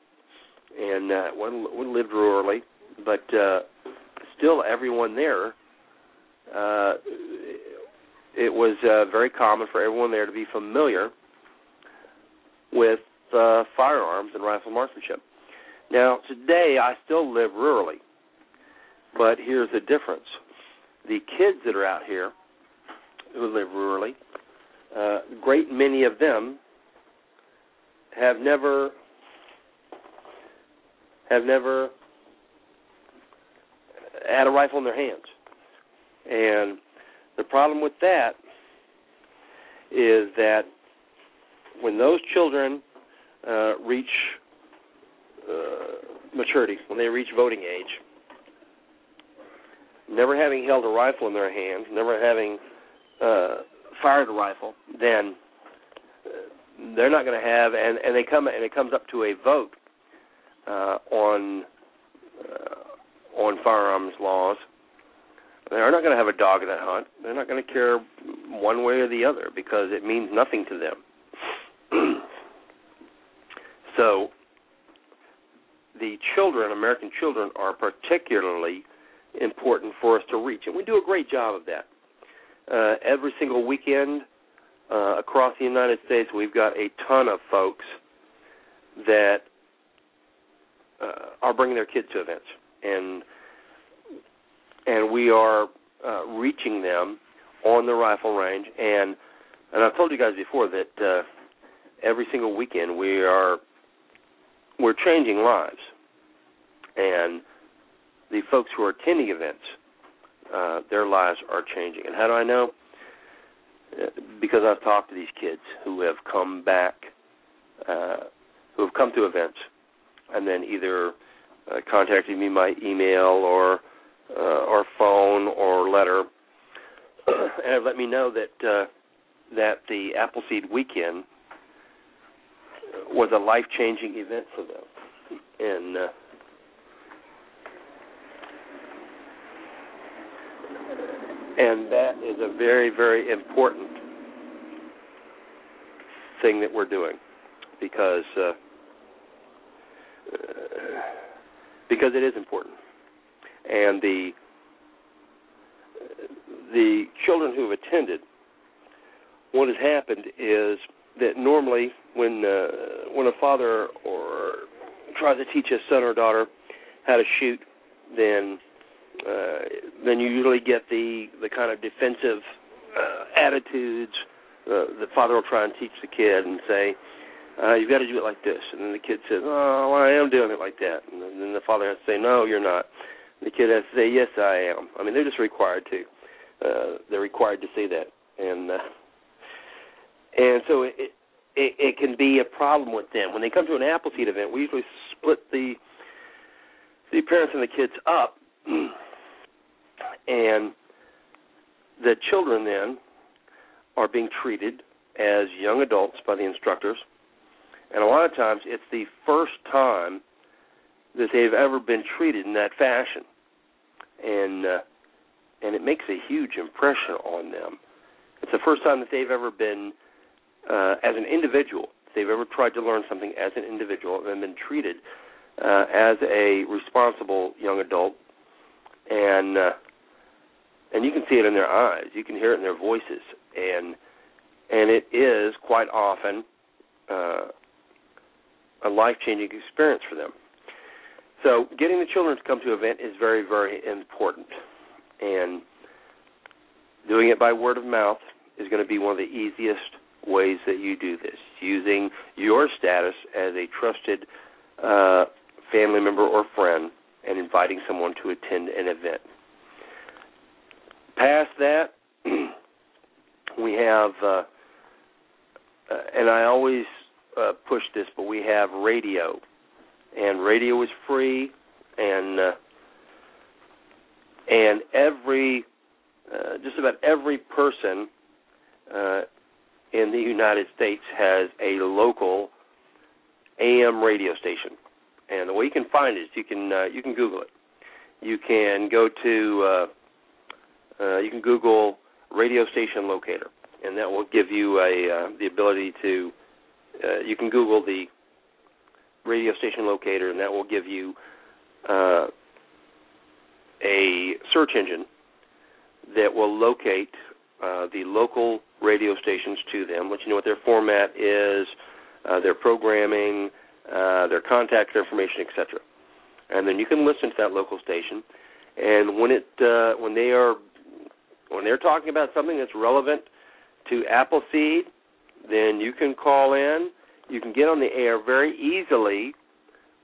And uh, one, one lived rurally, but uh, still, everyone there. Uh, it was uh, very common for everyone there to be familiar with uh, firearms and rifle marksmanship. Now, today I still live rurally, but here's the difference. The kids that are out here who live rurally, uh, great many of them have never have never had a rifle in their hands. And the problem with that is that when those children uh, reach uh, maturity, when they reach voting age, never having held a rifle in their hands, never having uh, fired a rifle, then they're not going to have, and, and they come and it comes up to a vote uh, on uh, on firearms laws. They're not going to have a dog in that hunt. They're not going to care one way or the other because it means nothing to them. <clears throat> so, the children, American children, are particularly important for us to reach, and we do a great job of that. Uh, every single weekend uh, across the United States, we've got a ton of folks that uh, are bringing their kids to events, and and we are uh, reaching them on the rifle range. And and I've told you guys before that uh, every single weekend we are we're changing lives, and the folks who are attending events, uh, their lives are changing. And how do I know? Because I've talked to these kids who have come back, uh, who have come to events, and then either uh, contacted me by email or uh, or phone or letter, <clears throat> and have let me know that uh, that the Appleseed weekend was a life changing event for them, and. Uh, and that is a very, very important thing that we're doing because uh, because it is important, and the the children who have attended, what has happened is that normally when uh, when a father or tries to teach his son or daughter how to shoot, then uh, then you usually get the the kind of defensive uh, attitudes. Uh, the father will try and teach the kid and say, uh, "You've got to do it like this," and then the kid says, "Oh, well, I am doing it like that," and then the father has to say, "No, you're not." And the kid has to say, "Yes, I am." I mean, they're just required to. Uh, they're required to say that, and uh, and so it, it it can be a problem with them when they come to an Appleseed event. We usually split the the parents and the kids up <clears throat> and the children then are being treated as young adults by the instructors. And a lot of times it's the first time that they've ever been treated in that fashion. And uh, and it makes a huge impression on them. It's the first time that they've ever been uh, as an individual, they've ever tried to learn something as an individual and been treated uh, as a responsible young adult. And uh, and you can see it in their eyes. You can hear it in their voices, and and it is quite often uh, a life changing experience for them. So, getting the children to come to an event is very, very important, and doing it by word of mouth is going to be one of the easiest ways that you do this. Using your status as a trusted uh, family member or friend and inviting someone to attend an event. Past that, <clears throat> we have, uh, uh, and I always uh, push this, but we have radio, and radio is free, and uh, and every, uh, just about every person uh, in the United States has a local AM radio station, and the way you can find it is you can uh, you can Google it. You can go to uh, uh, you can Google radio station locator, and that will give you a uh, the ability to. Uh, you can Google the radio station locator, and that will give you uh, a search engine that will locate uh, the local radio stations to them, let you know what their format is, uh, their programming, uh, their contact information, etc. And then you can listen to that local station, and when it uh, when they are when they're talking about something that's relevant to Appleseed, then you can call in. You can get on the air very easily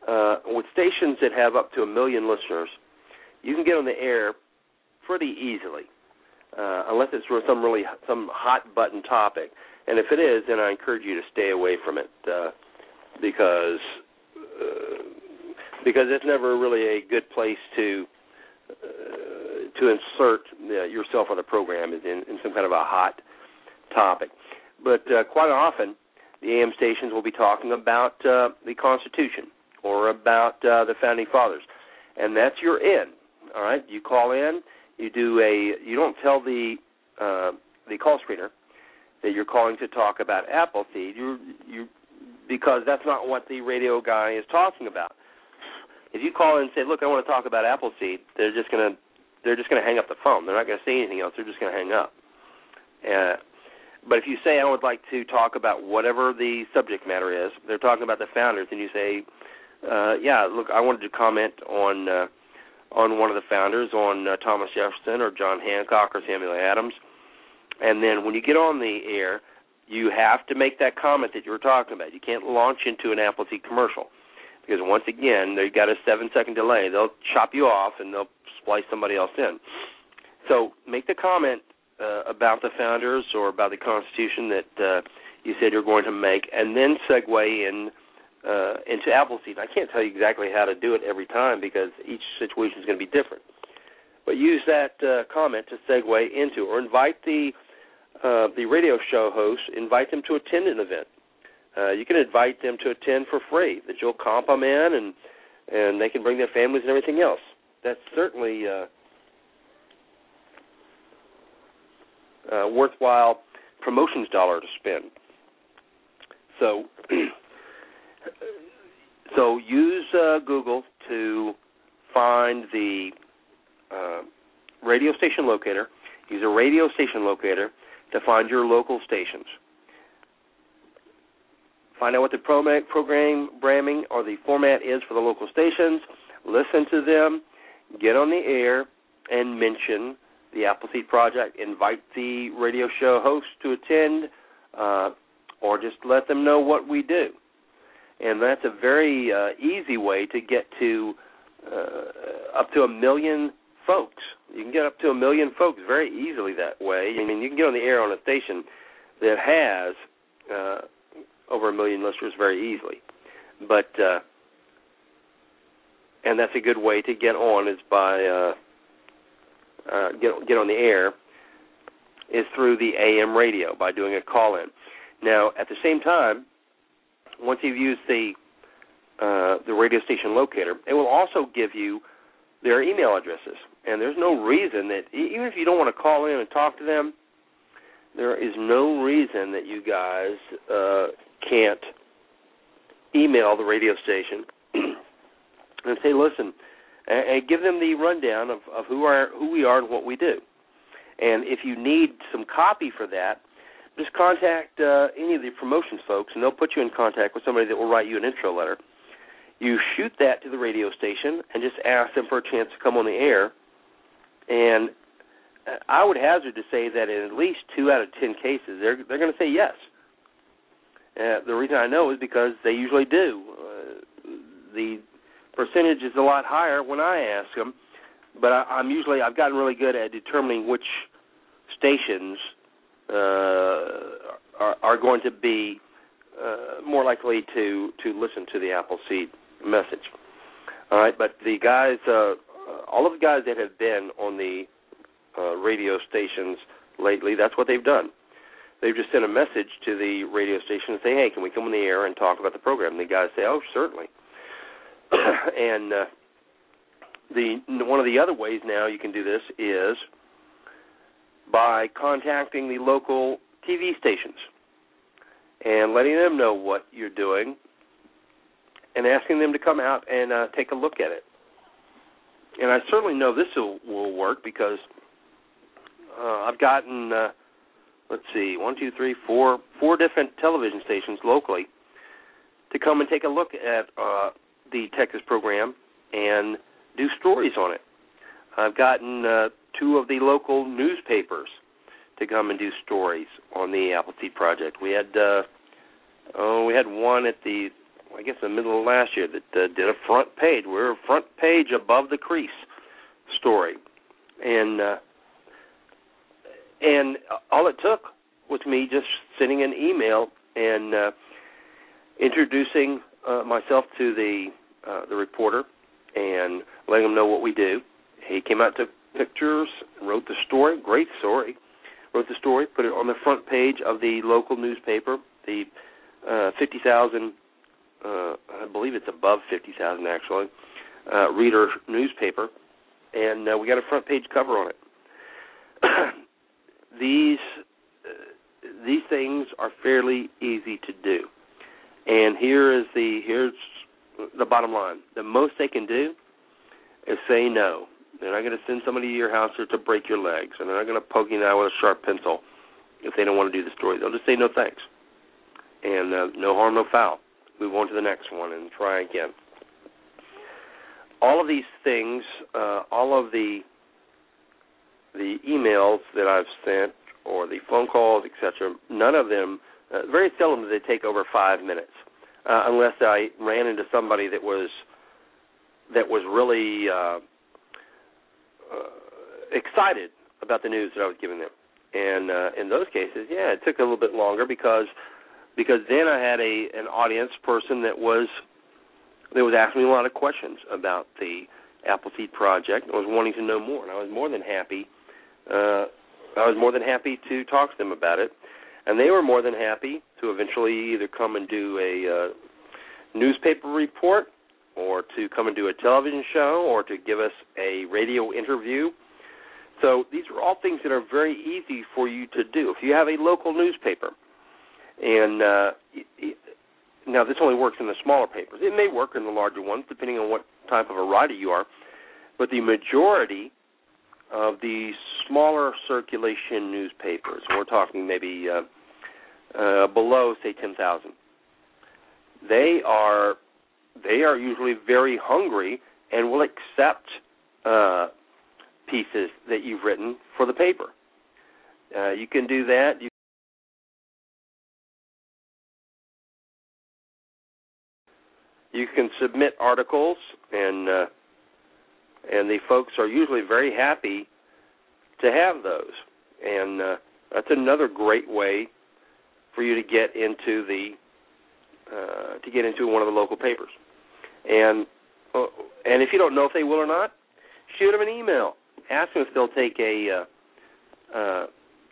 uh, with stations that have up to a million listeners. You can get on the air pretty easily, uh, unless it's for some really some hot button topic. And if it is, then I encourage you to stay away from it uh, because uh, because it's never really a good place to uh, to insert uh, yourself on the program is in, in some kind of a hot topic. But uh, quite often, the AM stations will be talking about uh, the Constitution or about uh, the founding fathers, and that's your in. All right, you call in. you do a you don't tell the uh, the call screener that you're calling to talk about Appleseed. You you because that's not what the radio guy is talking about. If you call in and say, "Look, I want to talk about Appleseed," they're just gonna they're just gonna hang up the phone. They're not gonna say anything else. They're just gonna hang up. Uh, but if you say, "I would like to talk about whatever the subject matter is," they're talking about the founders, and you say, uh, "Yeah, look, I wanted to comment on." Uh, on one of the founders, on uh, Thomas Jefferson or John Hancock or Samuel Adams. And then when you get on the air, you have to make that comment that you were talking about. You can't launch into an Appleseed commercial because once again they've got a seven second delay. They'll chop you off and they'll splice somebody else in. So make the comment uh, about the founders or about the Constitution that uh, you said you're going to make, and then segue in uh, into Appleseed. I can't tell you exactly how to do it every time because each situation is going to be different. But use that uh, comment to segue into, or invite the uh, the radio show host, invite them to attend an event. Uh, you can invite them to attend for free. That you'll comp them in, and and they can bring their families and everything else. That's certainly uh, uh, worthwhile promotions dollar to spend. So, <clears throat> so use uh, Google to find the uh, radio station locator. Use a radio station locator to find your local stations. Find out what the program, programming or the format is for the local stations. Listen to them. Get on the air and mention the Appleseed Project. Invite the radio show host to attend, uh, or just let them know what we do. And that's a very uh, easy way to get to uh, up to a million folks. You can get up to a million folks very easily that way. I mean, you can get on the air on a station that has uh, over a million listeners very easily. But uh, and that's a good way to get on is by uh, uh, get get on the air is through the AM radio by doing a call in. Now, at the same time, once you've used the uh, the radio station locator, it will also give you their email addresses. And there's no reason that even if you don't want to call in and talk to them, there is no reason that you guys uh, can't email the radio station and say, "Listen," and, give them the rundown of, of who are who we are and what we do. And if you need some copy for that, just contact uh, any of the promotions folks, and they'll put you in contact with somebody that will write you an intro letter. You shoot that to the radio station and just ask them for a chance to come on the air. And I would hazard to say that in at least two out of ten cases, they're they're going to say yes. Uh, the reason I know is because they usually do. Uh, the percentage is a lot higher when I ask them, but I, I'm usually I've gotten really good at determining which stations uh, are, are going to be uh, more likely to to listen to the Appleseed message. All right, but the guys, uh, all of the guys that have been on the uh, radio stations lately, that's what they've done. They've just sent a message to the radio station and say, "Hey, can we come on the air and talk about the program?" And the guys say, "Oh, certainly." <coughs> and uh, the one of the other ways now you can do this is by contacting the local TV stations and letting them know what you're doing and asking them to come out and uh, take a look at it. And I certainly know this will, will work because uh, I've gotten, uh, let's see, one, two, three, four, four different television stations locally to come and take a look at uh, the Texas program and do stories on it. I've gotten uh, two of the local newspapers to come and do stories on the Appleseed Project. We had uh, oh, we had one at the I guess the middle of last year that uh, did a front page. We are a front page above the crease story, and uh, and all it took was me just sending an email and uh, introducing uh, myself to the uh, the reporter and letting him know what we do. He came out, took pictures, wrote the story. Great story. Wrote the story, put it on the front page of the local newspaper, the uh, 50,000 uh, I believe it's above 50,000 actually, uh, reader newspaper, and uh, we got a front page cover on it. <clears throat> these uh, these things are fairly easy to do, and here is the here's the bottom line: the most they can do is say no. They're not going to send somebody to your house or to break your legs, and they're not going to poke you eye with a sharp pencil if they don't want to do the story. They'll just say no thanks, and uh, no harm, no foul. Move on to the next one and try again. All of these things, uh, all of the the emails that I've sent or the phone calls, etc., none of them, uh, very seldom do they take over five minutes, uh, unless I ran into somebody that was that was really uh, uh, excited about the news that I was giving them. And uh, in those cases, yeah, it took a little bit longer because because then I had a an audience person that was that was asking me a lot of questions about the Appleseed project and was wanting to know more. And I was more than happy. Uh, I was more than happy to talk to them about it, and they were more than happy to eventually either come and do a uh, newspaper report or to come and do a television show or to give us a radio interview. So these are all things that are very easy for you to do. If you have a local newspaper, and uh, now this only works in the smaller papers. It may work in the larger ones, depending on what type of a writer you are. But the majority of the smaller circulation newspapers, we're talking maybe uh, uh, below, say, ten thousand, they are they are usually very hungry and will accept uh, pieces that you've written for the paper. Uh, you can do that. You you can submit articles, and uh, and the folks are usually very happy to have those. And uh, that's another great way for you to get into the uh, to get into one of the local papers. And uh, and if you don't know if they will or not, shoot them an email. Ask them if they'll take a uh, uh,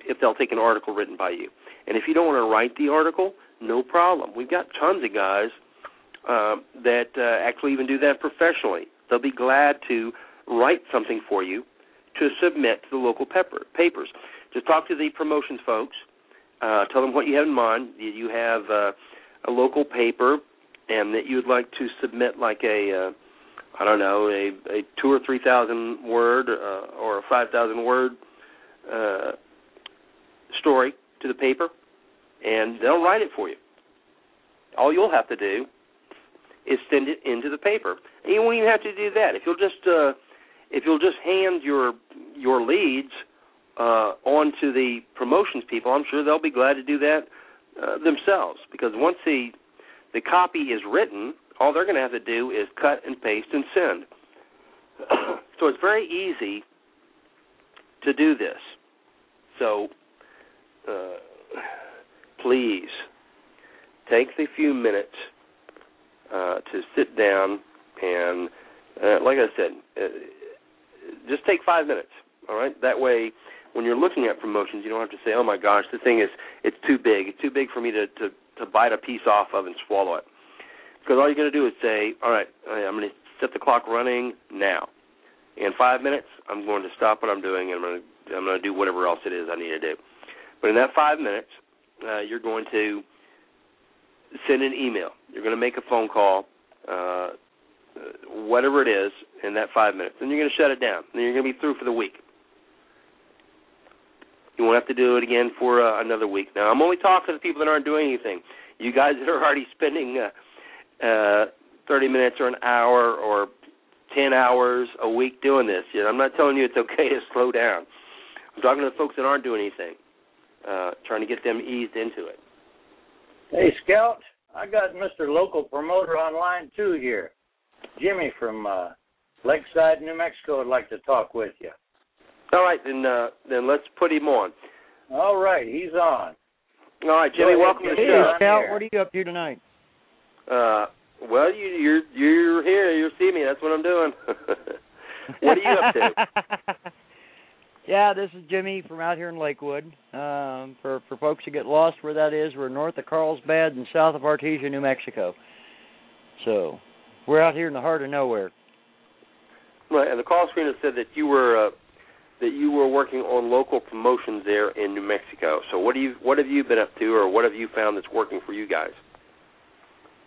if they'll take an article written by you. And if you don't want to write the article, no problem. We've got tons of guys uh, that uh, actually even do that professionally. They'll be glad to write something for you to submit to the local pepper, papers. Just talk to the promotions folks. Uh, tell them what you have in mind. You have uh, a local paper and that you'd like to submit like a uh, I don't know a a two or three thousand word uh, or a five thousand word uh, story to the paper, and they'll write it for you. All you'll have to do is send it into the paper. And you won't even have to do that. If you'll just uh, if you'll just hand your your leads uh, on to the promotions people, I'm sure they'll be glad to do that uh, themselves. Because once the the copy is written, all they're going to have to do is cut and paste and send. <coughs> so it's very easy to do this. So uh, please take the few minutes uh, to sit down and, uh, like I said, uh, just take five minutes. All right. That way, when you're looking at promotions, you don't have to say, "Oh my gosh, the thing is it's too big. It's too big for me to to to bite a piece off of and swallow it. Because all you're going to do is say, all right, I'm going to set the clock running now. In five minutes, I'm going to stop what I'm doing and I'm going to I'm going to do whatever else it is I need to do. But in that five minutes, uh, you're going to send an email. You're going to make a phone call, uh, whatever it is, in that five minutes. Then you're going to shut it down. Then you're going to be through for the week. You won't have to do it again for uh, another week. Now, I'm only talking to people that aren't doing anything. You guys that are already spending uh, uh, 30 minutes or an hour or 10 hours a week doing this. You know, I'm not telling you it's okay to slow down. I'm talking to the folks that aren't doing anything, uh, trying to get them eased into it. Hey, Scout, I got Mr. Local Promoter online too here. Jimmy from uh, Lakeside, New Mexico would like to talk with you. All right, then uh, then let's put him on. All right, he's on. All right, Jimmy, ahead, welcome Jimmy. to the show. Hey. Scout, what are you up to tonight? Uh, well, you, you're you're here. You see me. That's what I'm doing. <laughs> what are you up to? <laughs> yeah, this is Jimmy from out here in Lakewood. Um, for for folks who get lost where that is, we're north of Carlsbad and south of Artesia, New Mexico. So we're out here in the heart of nowhere. Right, and the call screener said that you were uh, that you were working on local promotions there in New Mexico. So what do you what have you been up to, or what have you found that's working for you guys?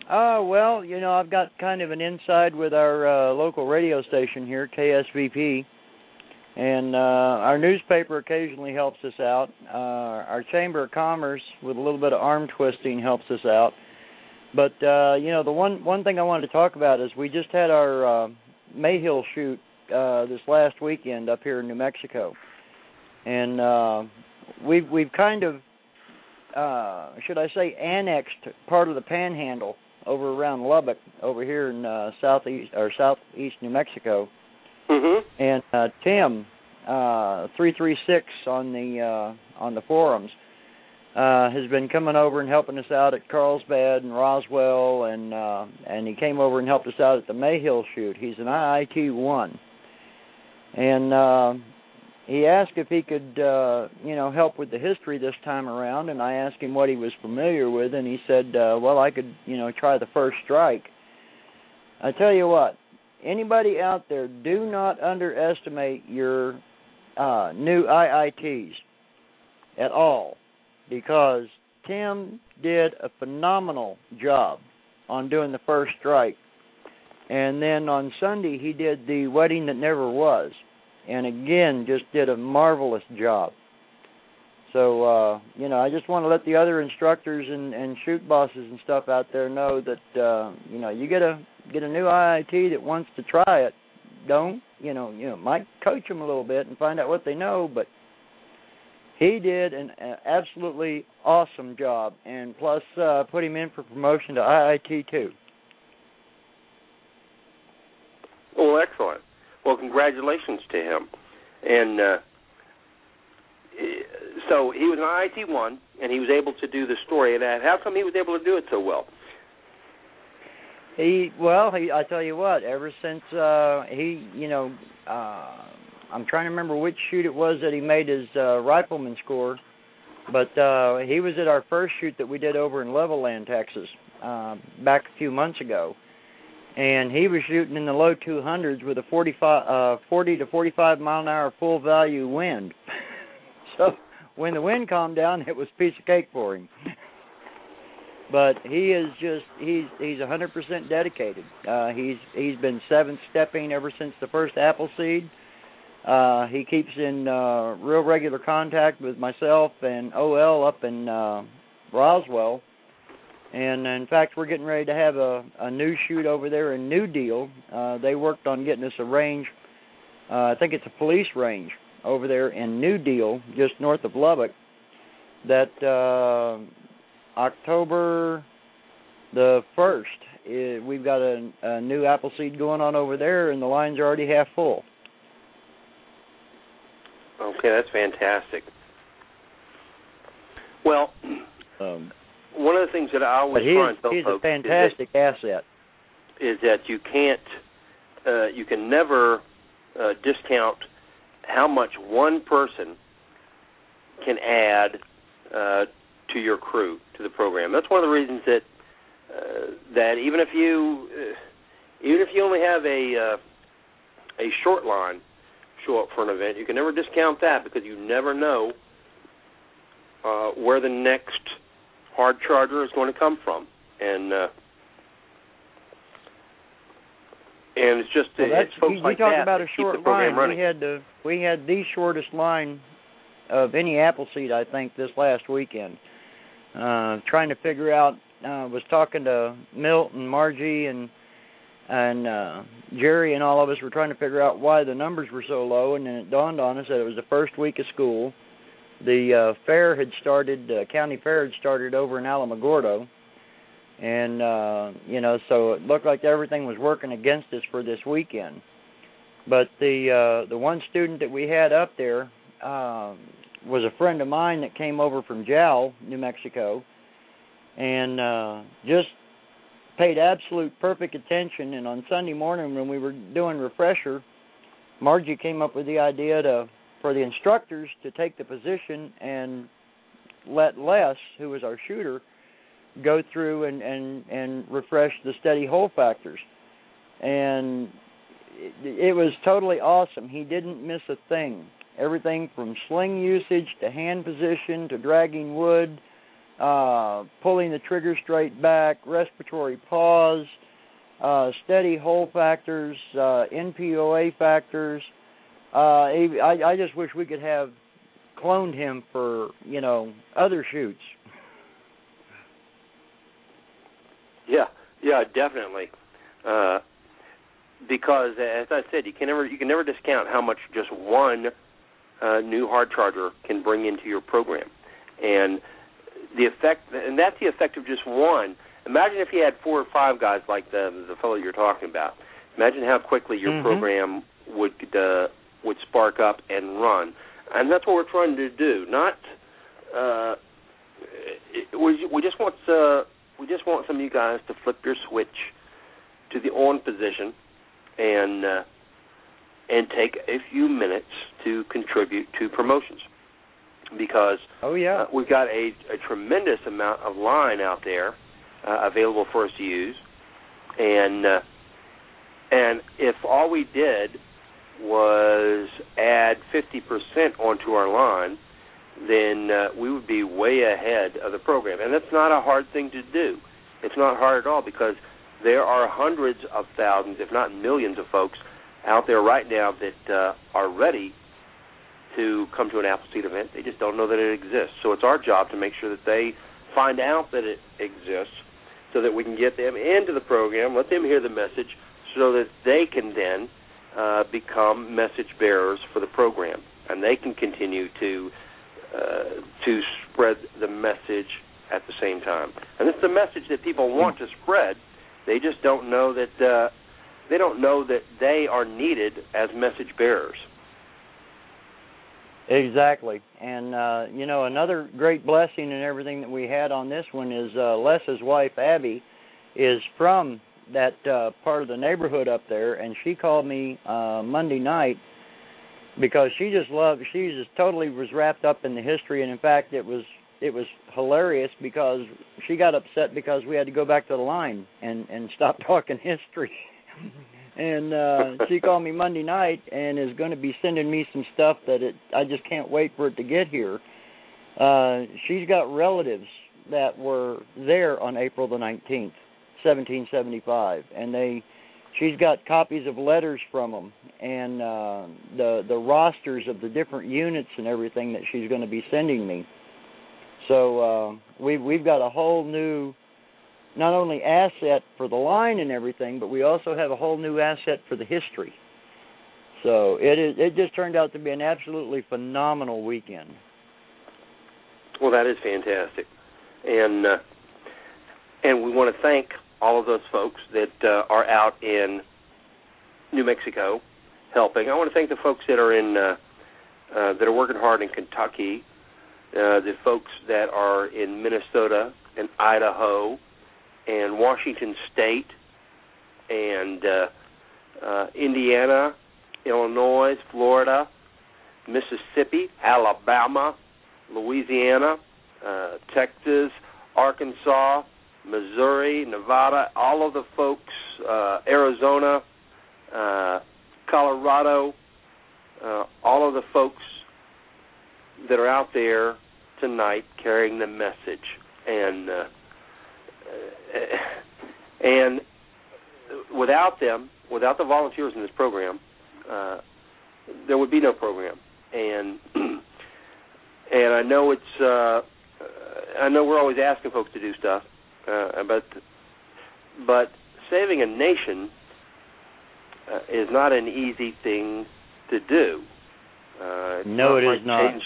Uh, well, you know, I've got kind of an inside with our uh, local radio station here, KSVP, and uh, our newspaper occasionally helps us out. Uh, our Chamber of Commerce, with a little bit of arm twisting, helps us out. But uh, you know, the one one thing I wanted to talk about is we just had our uh, Mayhill shoot uh, this last weekend up here in New Mexico, and uh, we've we've kind of uh, should I say annexed part of the Panhandle over around Lubbock over here in uh, southeast or southeast New Mexico. Mm-hmm. And uh, Tim uh, three three six on the uh, on the forums uh, has been coming over and helping us out at Carlsbad and Roswell, and uh, and he came over and helped us out at the Mayhill shoot. He's an IIT one, and uh, he asked if he could, uh, you know, help with the history this time around. And I asked him what he was familiar with, and he said, uh, "Well, I could, you know, try the first strike." I tell you what, anybody out there, do not underestimate your uh, new IITs at all, because Tim did a phenomenal job on doing the first strike. And then on Sunday he did the wedding that never was and again just did a marvelous job. So uh, you know, I just want to let the other instructors and, and shoot bosses and stuff out there know that uh, you know you get a get a new IIT that wants to try it. Don't you know? You know, might coach them a little bit and find out what they know, but he did an absolutely awesome job, and plus uh, put him in for promotion to IIT too. Oh, excellent. Well, congratulations to him. And uh, so he was an IIT one, and he was able to do the story. And how come he was able to do it so well? He well, he I tell you what, ever since uh he, you know, uh I'm trying to remember which shoot it was that he made his uh rifleman score, but uh he was at our first shoot that we did over in Levelland, Texas, uh back a few months ago. And he was shooting in the low 200s with a 45 uh 40 to 45 mile an hour full value wind. <laughs> So when the wind calmed down it was piece of cake for him but he is just he's he's 100% dedicated uh he's he's been seven stepping ever since the first apple seed uh he keeps in uh real regular contact with myself and OL up in uh Roswell and in fact, we're getting ready to have a, a new shoot over there in New Deal. Uh, they worked on getting us a range. Uh, I think it's a police range over there in New Deal, just north of Lubbock. That uh, October the first, we've got a, a new apple seed going on over there, and the lines are already half full. Okay, that's fantastic. Well, um, one of the things that I always try and tell he's folks a fantastic is that, asset. Is that you can't, uh, you can never uh, discount how much one person can add uh, to your crew to the program. That's one of the reasons that uh, that even if you uh, even if you only have a uh, a short line show up for an event, you can never discount that because you never know uh, where the next hard charger is going to come from, and uh, and it's just well, it's folks you, like you talk about a short line. running. We had the we had the shortest line of any Appleseed I think this last weekend. Uh trying to figure out uh was talking to Milt and Margie and and uh Jerry and all of us were trying to figure out why the numbers were so low. And then it dawned on us that it was the first week of school. The uh fair had started uh, county fair had started over in Alamogordo. And uh you know so it looked like everything was working against us for this weekend. But the uh the one student that we had up there um was a friend of mine that came over from Jowl, New Mexico and uh just paid absolute perfect attention. And on Sunday morning when we were doing refresher Margie came up with the idea to for the instructors to take the position and let Les who was our shooter go through and and and refresh the steady hold factors. And it, it was totally awesome. He didn't miss a thing everything from sling usage to hand position to dragging wood, uh, pulling the trigger straight back, respiratory pause, uh, steady hold factors, uh, NPOA factors. Uh, I, I just wish we could have cloned him for you know other shoots. Yeah, yeah, definitely. Uh, because as I said, you can never you can never discount how much just one uh, new hard charger can bring into your program, and the effect, and that's the effect of just one. Imagine if you had four or five guys like the the fellow you're talking about. Imagine how quickly your Mhm. program would uh, would spark up and run, and that's what we're trying to do. Not uh, we we just want uh, we just want some of you guys to flip your switch to the on position and uh, and take a few minutes to contribute to promotions because Oh yeah. uh, we've got a, a tremendous amount of line out there uh, available for us to use, and uh, and if all we did was add 50% onto our line, then uh, we would be way ahead of the program, and that's not a hard thing to do. It's not hard at all because there are hundreds of thousands, if not millions, of folks out there right now that uh, are ready to come to an Appleseed event. They just don't know that it exists. So it's our job to make sure that they find out that it exists so that we can get them into the program, let them hear the message so that they can then uh, become message bearers for the program and they can continue to uh, to spread the message at the same time. And it's the message that people want to spread. They just don't know that uh, they don't know that they are needed as message bearers. Exactly. And uh, you know, another great blessing and everything that we had on this one is uh Les's wife Abby is from that uh part of the neighborhood up there and she called me uh Monday night because she just loved she just totally was wrapped up in the history and in fact it was it was hilarious because she got upset because we had to go back to the line and and stop <laughs> talking history and uh <laughs> she called me Monday night and is going to be sending me some stuff that it I just can't wait for it to get here. Uh she's got relatives that were there on April the 19th, 1775 and they she's got copies of letters from them and uh the the rosters of the different units and everything that she's going to be sending me. So uh we we've got a whole new not only asset for the line and everything, but we also have a whole new asset for the history. So it is it just turned out to be an absolutely phenomenal weekend. Well, that is fantastic, and uh, and we want to thank all of those folks that uh, are out in New Mexico helping. I want to thank the folks that are in uh, uh, that are working hard in Kentucky, uh, the folks that are in Minnesota and Idaho and Washington State and uh, uh, Indiana, Illinois, Florida, Mississippi, Alabama, Louisiana, uh, Texas, Arkansas, Missouri, Nevada, all of the folks, uh, Arizona, uh, Colorado, uh, all of the folks that are out there tonight carrying the message, and uh, and without them, without the volunteers in this program, uh, there would be no program, and <clears throat> and I know it's uh, I know we're always asking folks to do stuff, uh, but but saving a nation uh, is not an easy thing to do. Uh, No, it like is not. Change,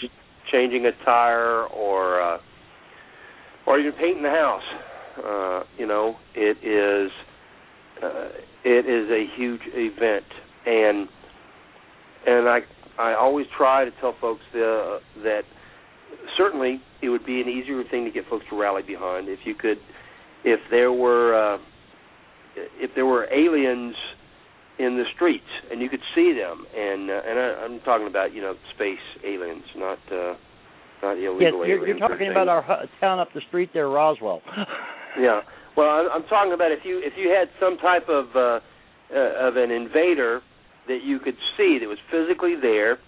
changing a tire or uh, or even painting the house. Uh, you know, it is uh, it is a huge event, and and I I always try to tell folks the, that certainly it would be an easier thing to get folks to rally behind if you could if there were uh, if there were aliens in the streets and you could see them. And uh, and I, I'm talking about you know space aliens not uh, not illegal Yes, you're, you're talking about our town up the street there, Roswell. <laughs> Yeah. Well, I'm, talking about if you if you had some type of uh, uh, of an invader that you could see that was physically there,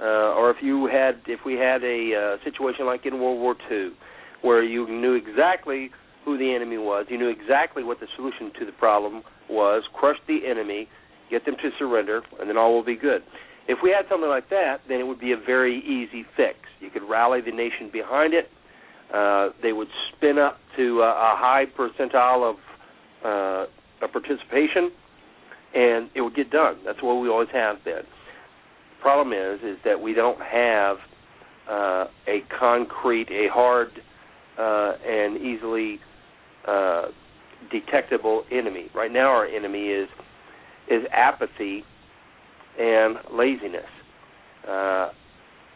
uh, or if you had if we had a uh, situation like in World War II, where you knew exactly who the enemy was, you knew exactly what the solution to the problem was, crush the enemy, get them to surrender, and then all will be good. If we had something like that, then it would be a very easy fix. You could rally the nation behind it. Uh, they would spin up to a, a high percentile of uh, participation, and it would get done. That's what we always have been. The problem is, is that we don't have uh, a concrete, a hard, uh, and easily uh, detectable enemy. Right now, our enemy is is apathy and laziness. Uh,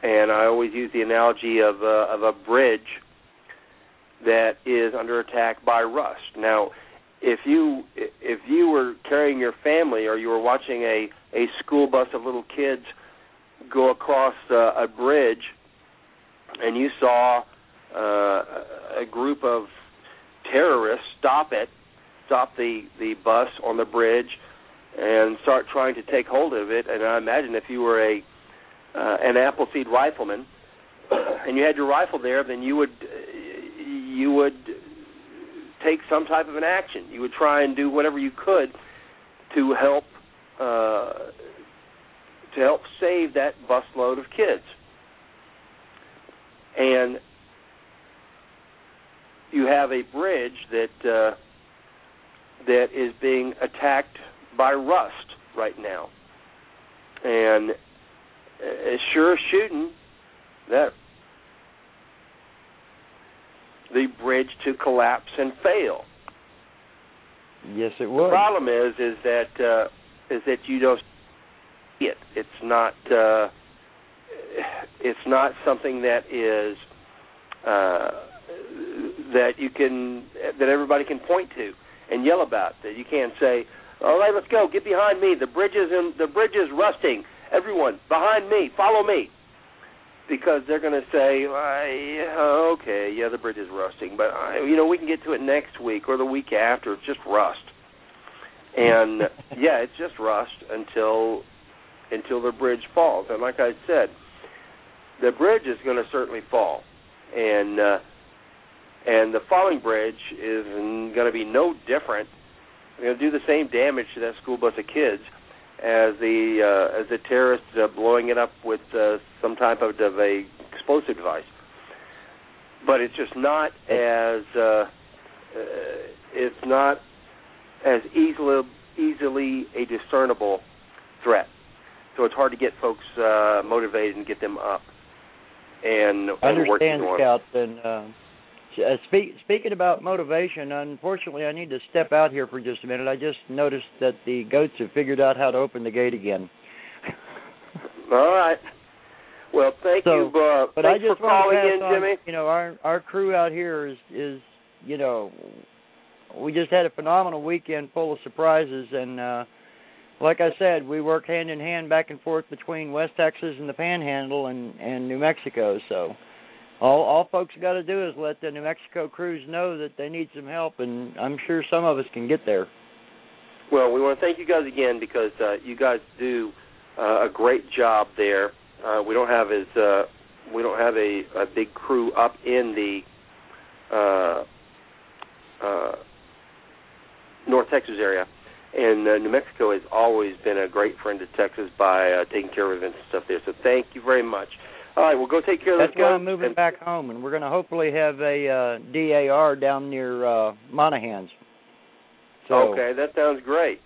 and I always use the analogy of uh, of a bridge that is under attack by rust. Now, if you if you were carrying your family or you were watching a a school bus of little kids go across uh, a bridge and you saw uh, a group of terrorists stop it, stop the the bus on the bridge, and start trying to take hold of it. And I imagine if you were a uh, an Appleseed rifleman and you had your rifle there, then you would you would take some type of an action. You would try and do whatever you could to help uh, to help save that busload of kids. And you have a bridge that uh, that is being attacked by rust right now, and it's sure shooting that the bridge to collapse and fail. Yes, it would. The problem is is that uh, is that you don't see it. It's not uh, it's not something that is uh, that you can that everybody can point to and yell about. That you can't say, "All right, let's go. Get behind me. The bridge is in, the bridge is rusting. Everyone, behind me. Follow me." Because they're going to say, uh, "Okay, yeah, the bridge is rusting, but uh, you know we can get to it next week or the week after. It's just rust." And <laughs> yeah, it's just rust until until the bridge falls. And like I said, the bridge is going to certainly fall, and uh, and the falling bridge is going to be no different. Going to do the same damage to that school bus of kids as the uh, as the terrorists uh, blowing it up with uh, some type of, of a explosive device. But it's just not as uh, uh, it's not as easily easily a discernible threat. So it's hard to get folks uh, motivated and get them up and, and working on. Scout. And uh, uh, speak, speaking about motivation, unfortunately, I need to step out here for just a minute. I just noticed that the goats have figured out how to open the gate again. <laughs> All right. Well, thank So, you. Uh, But I just for calling to in, on, Jimmy. You know, our our crew out here is is you know, we just had a phenomenal weekend full of surprises, and uh, like I said, we work hand in hand back and forth between West Texas and the Panhandle and and New Mexico. So, all all folks got to do is let the New Mexico crews know that they need some help, and I'm sure some of us can get there. Well, we want to thank you guys again because uh, you guys do uh, a great job there. Uh, we don't have as uh, we don't have a, a big crew up in the uh, uh, North Texas area, and uh, New Mexico has always been a great friend to Texas by uh, taking care of events and stuff there. So thank you very much. All right, well, go take care of That's those why guys. I'm moving and- back home, and we're going to hopefully have a uh, DAR down near uh, Monahans. So, Okay, that sounds great.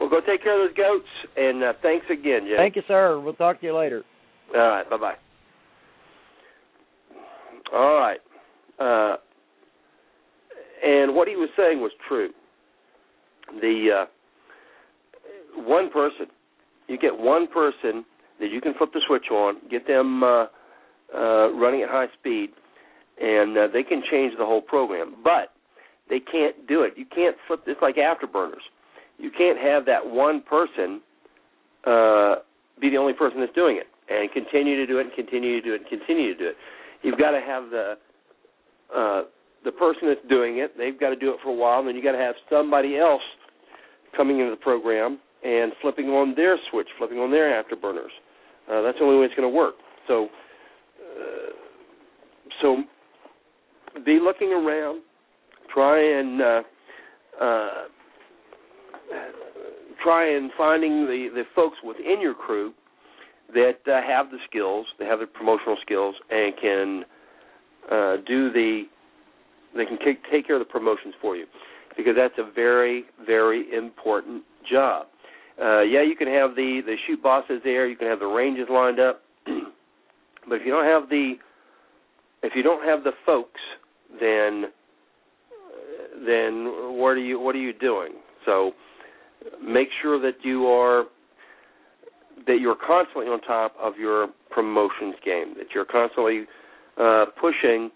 Well, go take care of those goats, and uh, thanks again, Jay. Thank you, sir. We'll talk to you later. All right, bye bye. All right, uh, and what he was saying was true. The uh, one person, you get one person that you can flip the switch on, get them uh, uh, running at high speed, and uh, they can change the whole program. But they can't do it. You can't flip. It's like afterburners. You can't have that one person uh, be the only person that's doing it and continue to do it and continue to do it and continue to do it. You've got to have the uh, the person that's doing it. They've got to do it for a while, and then you got to have somebody else coming into the program and flipping on their switch, flipping on their afterburners. Uh, that's the only way it's going to work. So, uh, so be looking around. Try and uh, uh, try and finding the the folks within your crew that uh, have the skills, they have the promotional skills, and can uh, do the they can take, take care of the promotions for you because that's a very very important job. Uh, yeah, you can have the the shoot bosses there, you can have the ranges lined up, <clears throat> but if you don't have the if you don't have the folks, then then what are you what are you doing? So make sure that you are that you're constantly on top of your promotions game, that you're constantly uh, pushing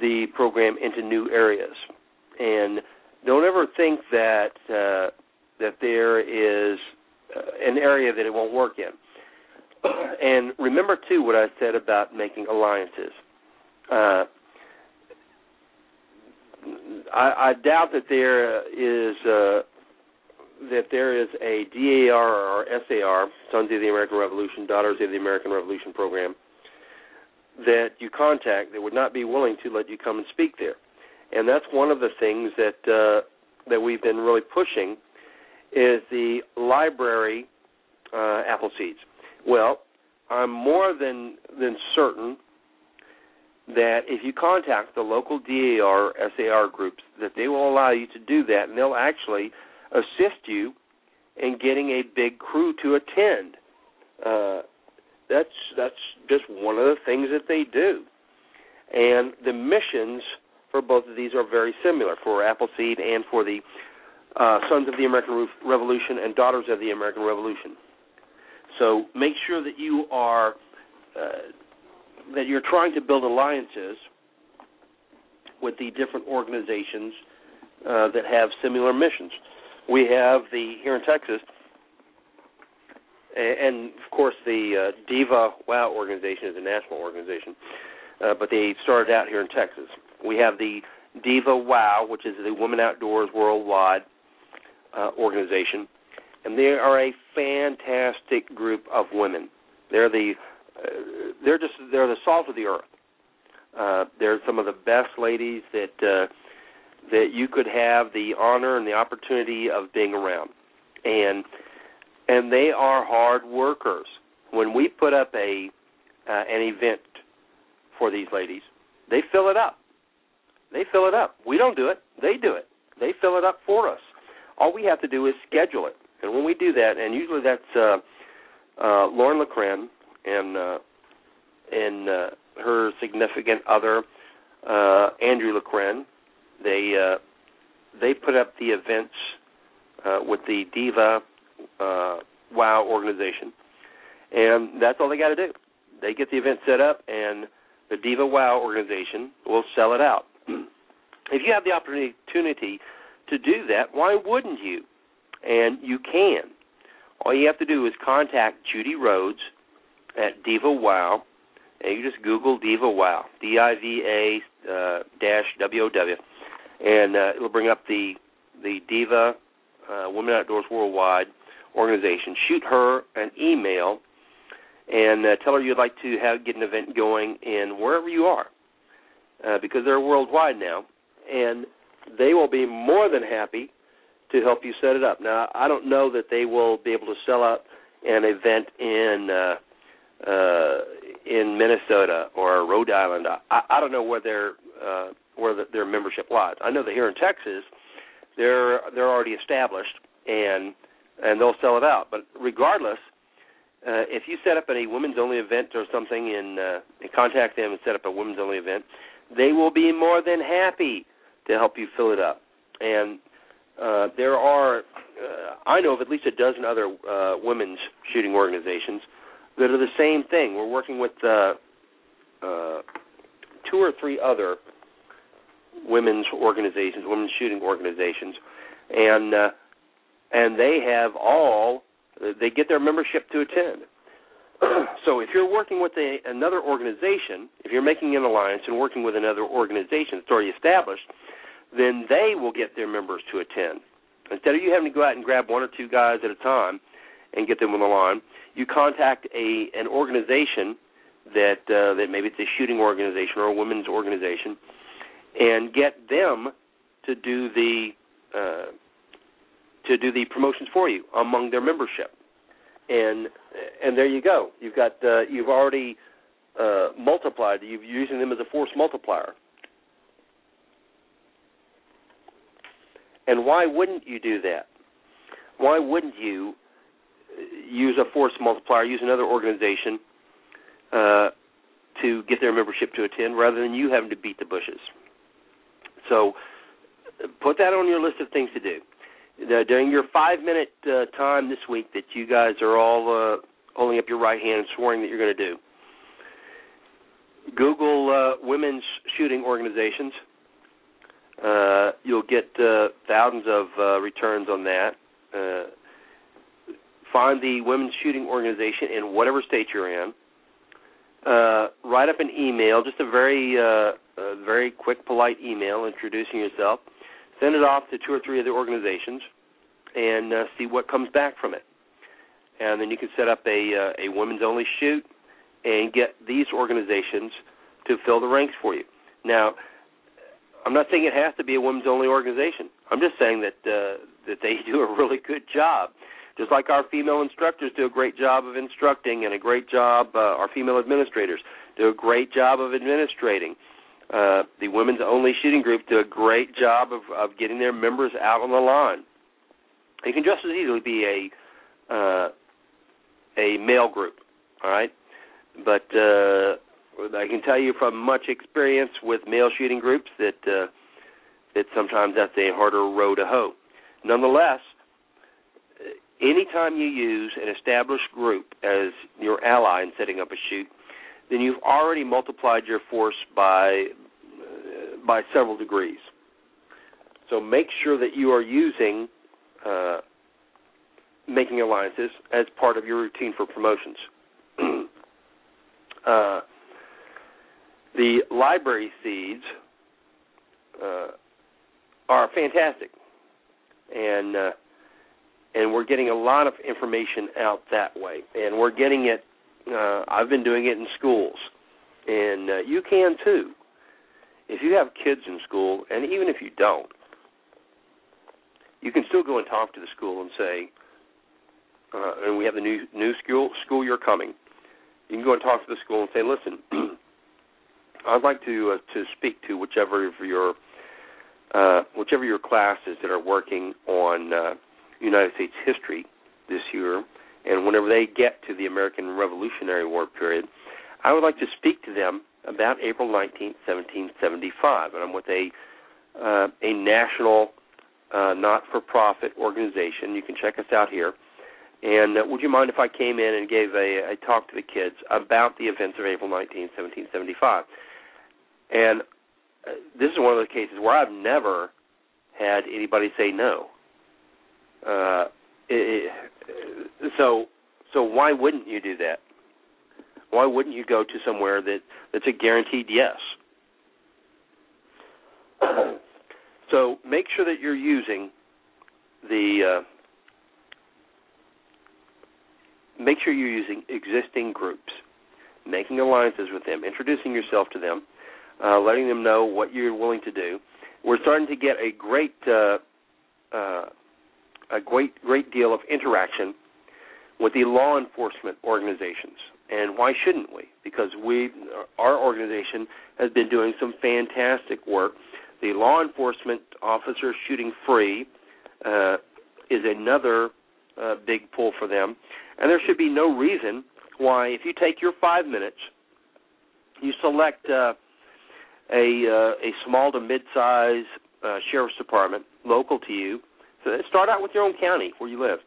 the program into new areas, and don't ever think that uh, that there is uh, an area that it won't work in. <clears throat> and remember too what I said about making alliances. Uh, I, I doubt that there is uh, that there is a DAR or SAR, Sons of the American Revolution, Daughters of the American Revolution program, that you contact that would not be willing to let you come and speak there. And that's one of the things that uh, that we've been really pushing is the library uh, Appleseeds. Well, I'm more than than certain that if you contact the local DAR SAR groups, that they will allow you to do that, and they'll actually assist you in getting a big crew to attend. Uh, that's that's just one of the things that they do, and the missions for both of these are very similar for Appleseed and for the uh, Sons of the American Revolution and Daughters of the American Revolution. So make sure that you are uh, that you're trying to build alliances with the different organizations uh, that have similar missions. We have the here in Texas, and of course the uh, Diva Wow organization is a national organization, uh, but they started out here in Texas. We have the Diva Wow, which is the Women Outdoors Worldwide uh, organization, and they are a fantastic group of women. They're the uh, they're just they're the salt of the earth. Uh, they're some of the best ladies that uh, that you could have the honor and the opportunity of being around, and and they are hard workers. When we put up a uh, an event for these ladies, they fill it up. They fill it up. We don't do it. They do it. They fill it up for us. All we have to do is schedule it. And when we do that, and usually that's uh, uh, Lauren LeCren and uh, and uh, her significant other uh, Andrew LeCren, they uh, they put up the events uh, with the Diva uh, Wow organization, and that's all they got to do. They get the event set up, and the Diva Wow organization will sell it out. <clears throat> if you have the opportunity to do that, why wouldn't you? And you can. All you have to do is contact Judy Rhodes at Diva Wow, and you just Google Diva Wow, D I V A uh, dash W O W, and uh, it'll bring up the the Diva uh, Women Outdoors Worldwide organization. Shoot her an email and uh, tell her you'd like to have get an event going in wherever you are, uh, because they're worldwide now, and they will be more than happy to help you set it up. Now, I don't know that they will be able to sell out an event in uh, uh, in Minnesota or Rhode Island. I, I don't know where their uh, where the, their membership lies. I know that here in Texas, they're they're already established and and they'll sell it out. But regardless, uh, if you set up a women's only event or something and, uh, and contact them and set up a women's only event, they will be more than happy to help you fill it up. And uh, there are, uh, I know of at least a dozen other uh, women's shooting organizations that are the same thing. We're working with uh, uh, two or three other women's organizations, women's shooting organizations, and uh, and they have all they get their membership to attend. <clears throat> so if you're working with a, another organization, if you're making an alliance and working with another organization that's already established, then they will get their members to attend. Instead of you having to go out and grab one or two guys at a time and get them on the line. You contact a an organization that uh, that maybe it's a shooting organization or a women's organization, and get them to do the uh, to do the promotions for you among their membership. And and there you go. You've got uh, you've already uh, multiplied. You're using them as a force multiplier. And why wouldn't you do that? Why wouldn't you uh, use a force multiplier, use another organization uh, to get their membership to attend rather than you having to beat the bushes? So put that on your list of things to do. During your five minute uh, time this week that you guys are all uh, holding up your right hand and swearing that you're going to do, Google uh, women's shooting organizations. Uh, you'll get uh, thousands of uh, returns on that. Uh, find the women's shooting organization in whatever state you're in. Uh, write up an email, just a very, uh, a very quick, polite email introducing yourself. Send it off to two or three of the organizations, and uh, see what comes back from it. And then you can set up a uh, a women's only shoot and get these organizations to fill the ranks for you. Now, I'm not saying it has to be a women's only organization. I'm just saying that uh, that they <laughs> do a really good job. Just like our female instructors do a great job of instructing and a great job, uh, our female administrators do a great job of administrating. Uh, the women's only shooting group do a great job of, of getting their members out on the line. It can just as easily be a uh, a male group, all right. But uh, I can tell you from much experience with male shooting groups that uh, that sometimes that's a harder row to hoe. Nonetheless, anytime you use an established group as your ally in setting up a shoot, then you've already multiplied your force by uh, by several degrees. So make sure that you are using uh, making alliances as part of your routine for promotions. <clears throat> uh, the library seeds uh, are fantastic, and uh, and we're getting a lot of information out that way, and we're getting it. Uh, I've been doing it in schools, and uh, you can too. If you have kids in school, and even if you don't, you can still go and talk to the school and say, uh, and we have the new new school school year coming. You can go and talk to the school and say, listen, <clears throat> I'd like to uh, to speak to whichever of your uh, whichever your classes that are working on uh, United States history this year, and whenever they get to the American Revolutionary War period, I would like to speak to them about April 19, 1775, and I'm with a uh, a national uh, not-for-profit organization. You can check us out here. And uh, would you mind if I came in and gave a, a talk to the kids about the events of April 19, 1775? And uh, this is one of those cases where I've never had anybody say no. Uh, it, it, so, so why wouldn't you do that? Why wouldn't you go to somewhere that that's a guaranteed yes? so make sure that you're using the uh, make sure you're using existing groups, making alliances with them, introducing yourself to them, uh, letting them know what you're willing to do. We're starting to get a great uh, uh, a great great deal of interaction with the law enforcement organizations. And why shouldn't we? Because we, our organization, has been doing some fantastic work. The law enforcement officers shooting free uh, is another uh, big pull for them. And there should be no reason why, if you take your five minutes, you select uh, a uh, a small to mid-size uh, sheriff's department local to you. So start out with your own county where you live,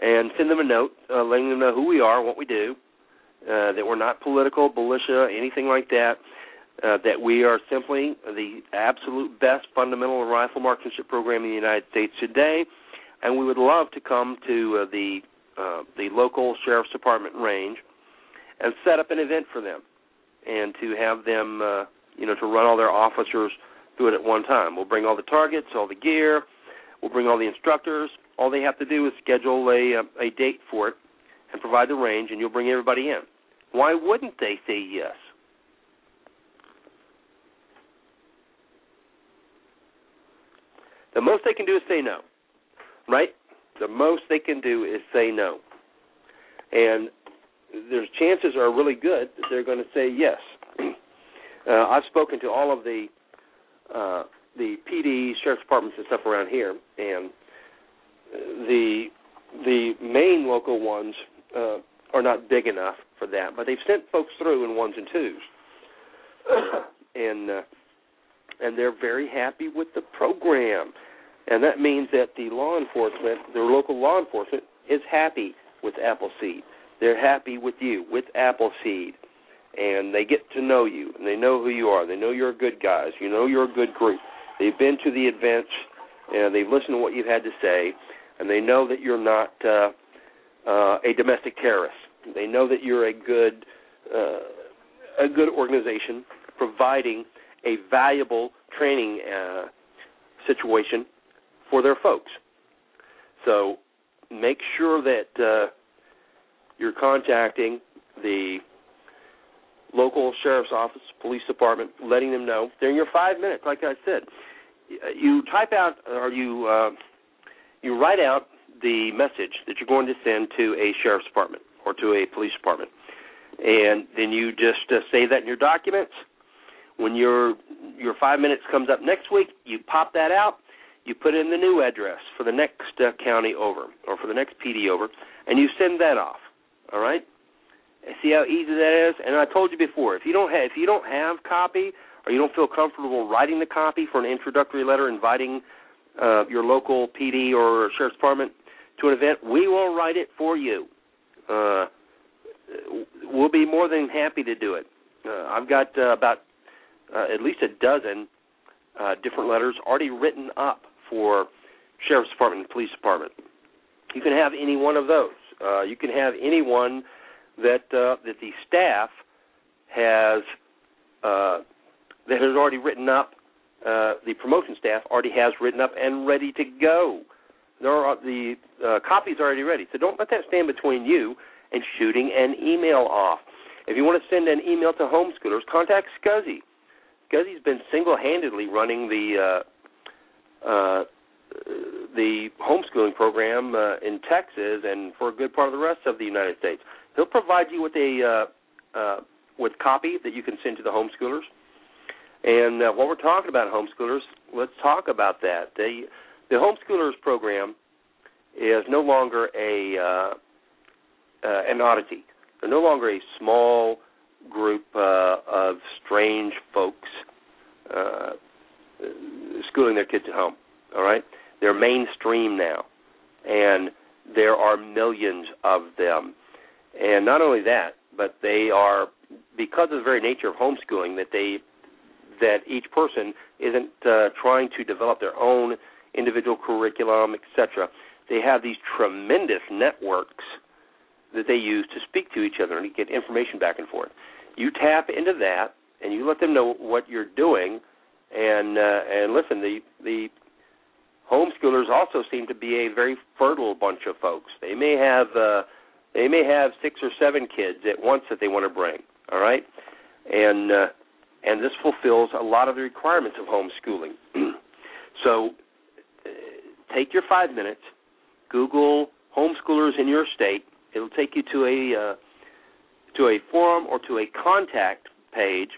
and send them a note uh, letting them know who we are, what we do, uh, that we're not political, militia, anything like that. Uh, that we are simply the absolute best fundamental rifle marksmanship program in the United States today, and we would love to come to uh, the uh, the local sheriff's department range and set up an event for them, and to have them, uh, you know, to run all their officers through it at one time. We'll bring all the targets, all the gear, we'll bring all the instructors, all they have to do is schedule a uh, a date for it and provide the range, and you'll bring everybody in. Why wouldn't they say yes? The most they can do is say no, right? The most they can do is say no, and their chances are really good that they're going to say yes. <clears throat> uh, I've spoken to all of the uh, the PD, sheriff's departments, and stuff around here, and the the main local ones uh, are not big enough for that, but they've sent folks through in ones and twos, <coughs> and uh, and they're very happy with the program, and that means that the law enforcement, their local law enforcement, is happy with Appleseed. They're happy with you with Appleseed, and they get to know you, and they know who you are. They know you're a good guys. You know you're a good group. They've been to the events, and they've listened to what you've had to say, and they know that you're not uh, uh, a domestic terrorist. They know that you're a good uh, a good organization providing a valuable training uh, situation for their folks. So make sure that uh, you're contacting the local sheriff's office, police department, letting them know during your five minutes. Like I said, you type out or you uh, you write out the message that you're going to send to a sheriff's department or to a police department, and then you just uh, save that in your documents. When your your five minutes comes up next week, you pop that out. You put in the new address for the next uh, county over or for the next PD over, and you send that off. All right. See how easy that is. And I told you before, if you don't have if you don't have copy or you don't feel comfortable writing the copy for an introductory letter inviting uh, your local PD or sheriff's department to an event, we will write it for you. Uh, we'll be more than happy to do it. Uh, I've got uh, about uh, at least a dozen uh, different letters already written up for sheriff's department and police department. You can have any one of those. Uh, you can have anyone that uh, that the staff has uh, that has already written up. Uh, the promotion staff already has written up and ready to go. There are the uh, copies already ready. So don't let that stand between you and shooting an email off. If you want to send an email to homeschoolers, contact Scuzzy. Scuzzy's been single-handedly running the uh, uh, the homeschooling program uh, in Texas and for a good part of the rest of the United States. He'll provide you with a uh, uh, with copy that you can send to the homeschoolers. And uh, while we're talking about homeschoolers, let's talk about that. The the homeschoolers program is no longer a uh, uh, an oddity. They're no longer a small group uh, of strange folks uh, schooling their kids at home. All right, they're mainstream now, and there are millions of them. And not only that, but they are because of the very nature of homeschooling that they that each person isn't uh, trying to develop their own individual curriculum, etc. They have these tremendous networks that they use to speak to each other and get information back and forth. You tap into that and you let them know what you're doing, and uh, and listen. The the homeschoolers also seem to be a very fertile bunch of folks. They may have uh, they may have six or seven kids at once that they want to bring. All right, and uh, and this fulfills a lot of the requirements of homeschooling. <clears throat> so, take your five minutes, Google homeschoolers in your state. It'll take you to a uh, to a forum or to a contact page,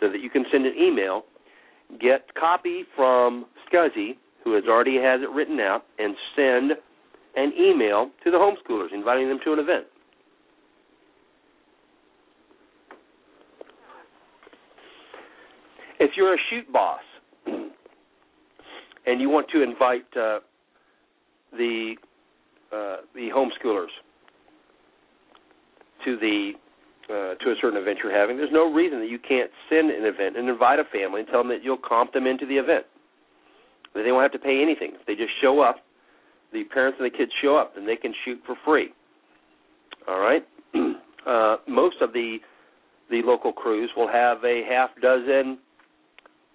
so that you can send an email. Get copy from Scuzzy, who has already has it written out, and send an email to the homeschoolers inviting them to an event. If you're a shoot boss and you want to invite uh, the uh, the homeschoolers to the uh, to a certain event you're having, there's no reason that you can't send an event and invite a family and tell them that you'll comp them into the event. That they won't have to pay anything. If they just show up, the parents and the kids show up, then they can shoot for free. All right. <clears throat> Uh, most of the the local crews will have a half dozen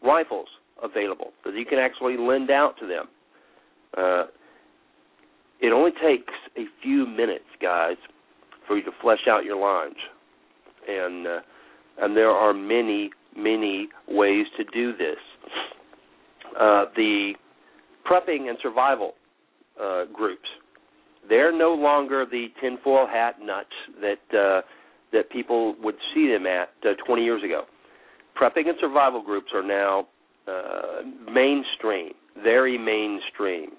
rifles available that you can actually lend out to them. Uh, it only takes a few minutes, guys, for you to flesh out your lines, and uh, and there are many many ways to do this. Uh, the prepping and survival uh, groups, they're no longer the tinfoil hat nuts that uh, that people would see them at uh, 20 years ago. Prepping and survival groups are now uh, mainstream, very mainstream.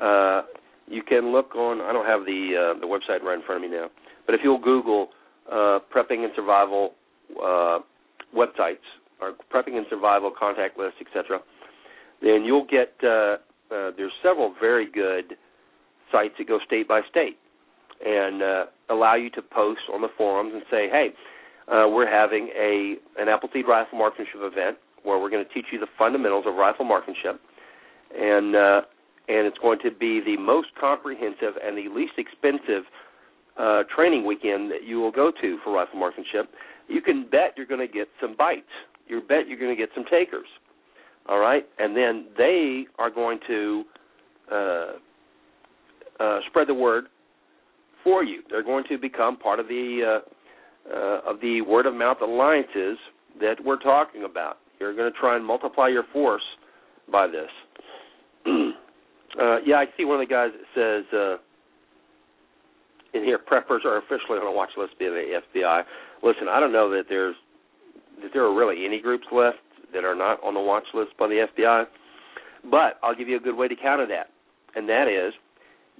Uh, you can look on. I don't have the uh, the website right in front of me now, but if you'll Google uh, prepping and survival uh, websites or prepping and survival contact lists, etc., then you'll get. Uh, uh, there's several very good sites that go state by state and uh, allow you to post on the forums and say, "Hey, uh, we're having a an Appleseed rifle marksmanship event where we're going to teach you the fundamentals of rifle marksmanship, and uh, and it's going to be the most comprehensive and the least expensive uh, training weekend that you will go to for rifle marksmanship. You can bet you're going to get some bites. You bet you're going to get some takers. All right, and then they are going to uh, uh, spread the word for you. They're going to become part of the uh, uh, of the word of mouth alliances that we're talking about. You're going to try and multiply your force by this. <clears throat> uh, yeah, I see one of the guys that says uh, in here preppers are officially on a watch list by the FBI. Listen, I don't know that there's that there are really any groups left that are not on the watch list by the FBI, but I'll give you a good way to counter that, and that is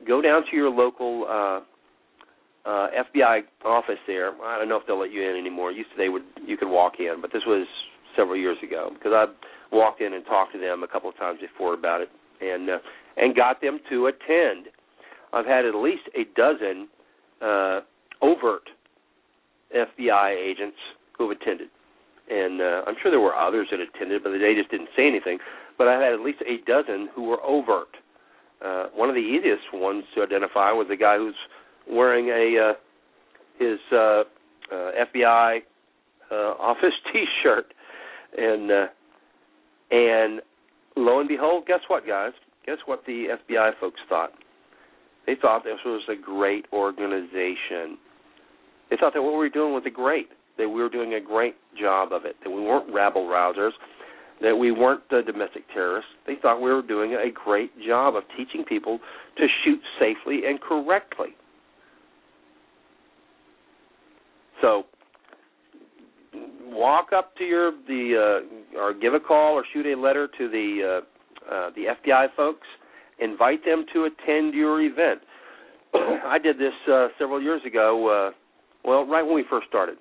go down to your local uh, uh, FBI office there. I don't know if they'll let you in anymore. Used to they would you could walk in, but this was several years ago because I walked in and talked to them a couple of times before about it, and uh, and got them to attend. I've had at least a dozen uh, overt FBI agents who have attended, and uh, I'm sure there were others that attended, but they just didn't say anything. But I've had at least a dozen who were overt. Uh, one of the easiest ones to identify was the guy who's wearing a uh, his uh, uh, FBI uh, office <laughs> T-shirt, and uh, and lo and behold, guess what, guys? Guess what the FBI folks thought? They thought this was a great organization. They thought that what we were doing was a great. That we were doing a great job of it. That we weren't rabble rousers. That we weren't the domestic terrorists. They thought we were doing a great job of teaching people to shoot safely and correctly. So walk up to your the uh, or give a call or shoot a letter to the uh, uh, the FBI folks. Invite them to attend your event. <clears throat> I did this uh, several years ago. Uh, well, right when we first started,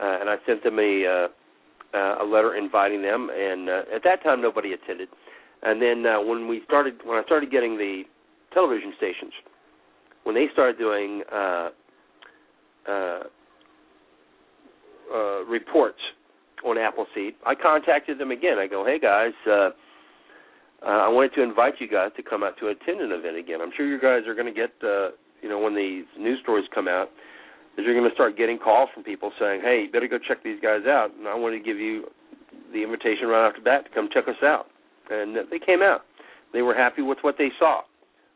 uh, and I sent them a uh, a letter inviting them. And uh, at that time, nobody attended. And then uh, when we started, when I started getting the television stations, when they started doing uh, uh, uh, reports on Appleseed, I contacted them again. I go, hey guys, uh, uh, I wanted to invite you guys to come out to attend an event again. I'm sure you guys are going to get, uh, you know, when these news stories come out, that you're going to start getting calls from people saying, hey, you better go check these guys out. And I want to give you the invitation right after that to come check us out. And they came out. They were happy with what they saw.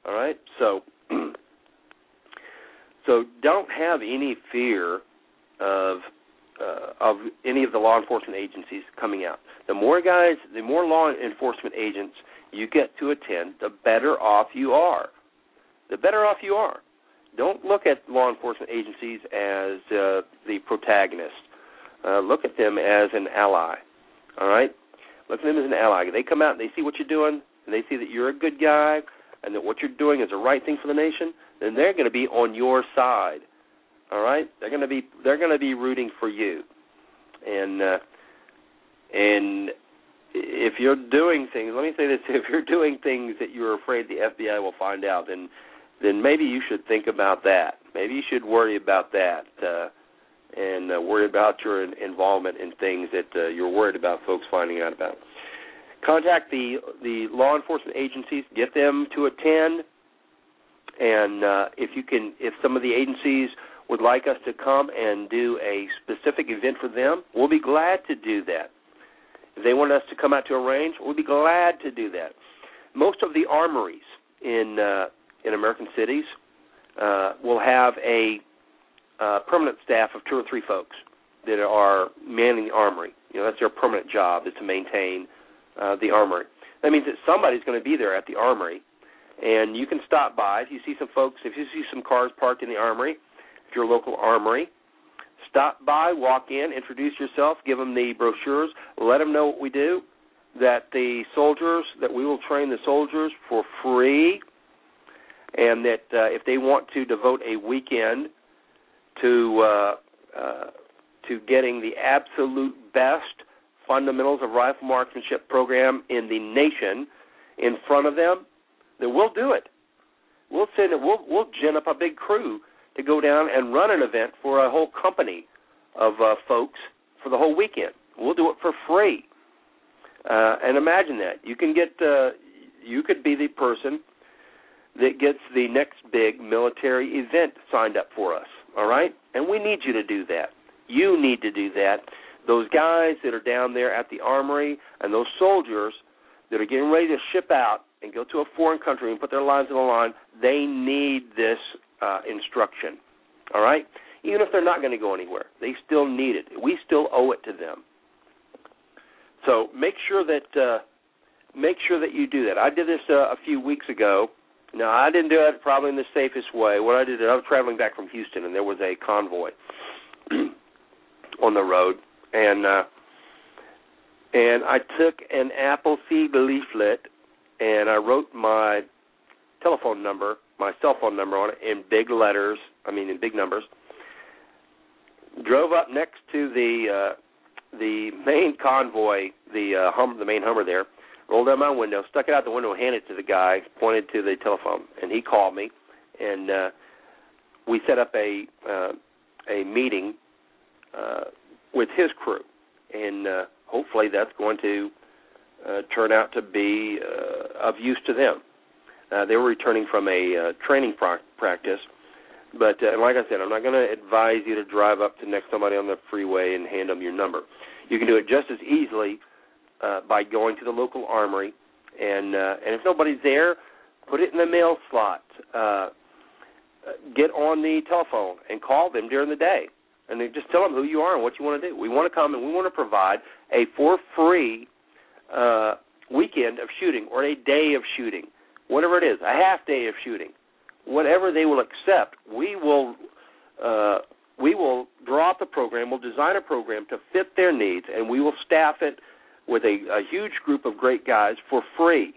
All right, so <clears throat> so don't have any fear of uh, of any of the law enforcement agencies coming out. The more guys, the more law enforcement agents you get to attend, the better off you are. The better off you are. Don't look at law enforcement agencies as uh, the protagonist. Uh, look at them as an ally. All right? Look at them as an ally. They come out and they see what you're doing, and they see that you're a good guy, and that what you're doing is the right thing for the nation. Then they're going to be on your side. All right, they're going to be they're going to be rooting for you, and uh, and if you're doing things, let me say this: <laughs> if you're doing things that you're afraid the FBI will find out, then then maybe you should think about that. Maybe you should worry about that, uh, and uh, worry about your involvement in things that uh, you're worried about folks finding out about. Contact the the law enforcement agencies, get them to attend, and uh, if you can, if some of the agencies would like us to come and do a specific event for them, we'll be glad to do that. If they want us to come out to a range, we'll be glad to do that. Most of the armories in uh, in American cities uh, will have a uh, permanent staff of two or three folks that are manning the armory. You know, that's their permanent job is to maintain uh, the armory. That means that somebody's going to be there at the armory, and you can stop by if you see some folks. If you see some cars parked in the armory, your local armory, stop by, walk in, introduce yourself, give them the brochures, let them know what we do. That the soldiers, that we will train the soldiers for free, and that uh, if they want to devote a weekend to uh, uh, to getting the absolute best fundamentals of rifle marksmanship program in the nation in front of them, then we'll do it. We'll send it. We'll we'll gin up a big crew to go down and run an event for a whole company of uh, folks for the whole weekend. We'll do it for free. Uh, and imagine that you can get uh, you could be the person that gets the next big military event signed up for us. All right, and we need you to do that. You need to do that. Those guys that are down there at the armory and those soldiers that are getting ready to ship out and go to a foreign country and put their lives on the line, they need this uh, instruction. All right? Even if they're not going to go anywhere, they still need it. We still owe it to them. So make sure that uh, make sure that you do that. I did this uh, a few weeks ago. Now I didn't do it probably in the safest way. What I did, I was traveling back from Houston, and there was a convoy <clears throat> on the road, and uh, and I took an apple seed leaflet and I wrote my telephone number, my cell phone number on it in big letters. I mean, in big numbers. Drove up next to the uh, the main convoy, the uh, hum, the main Hummer there. Rolled down my window, stuck it out the window, handed it to the guy, pointed to the telephone, and he called me, and uh, we set up a uh, a meeting uh, with his crew, and uh, hopefully that's going to uh, turn out to be uh, of use to them. Uh, they were returning from a uh, training pro- practice, but uh, like I said, I'm not going to advise you to drive up to next somebody on the freeway and hand them your number. You can do it just as easily uh, by going to the local armory, and uh, and if nobody's there, put it in the mail slot. Uh, get on the telephone and call them during the day and they just tell them who you are and what you want to do. We want to come and we want to provide a for free uh, weekend of shooting or a day of shooting, whatever it is, a half day of shooting, whatever they will accept. We will uh, we will draw up a program. We'll design a program to fit their needs, and we will staff it with a, a huge group of great guys for free.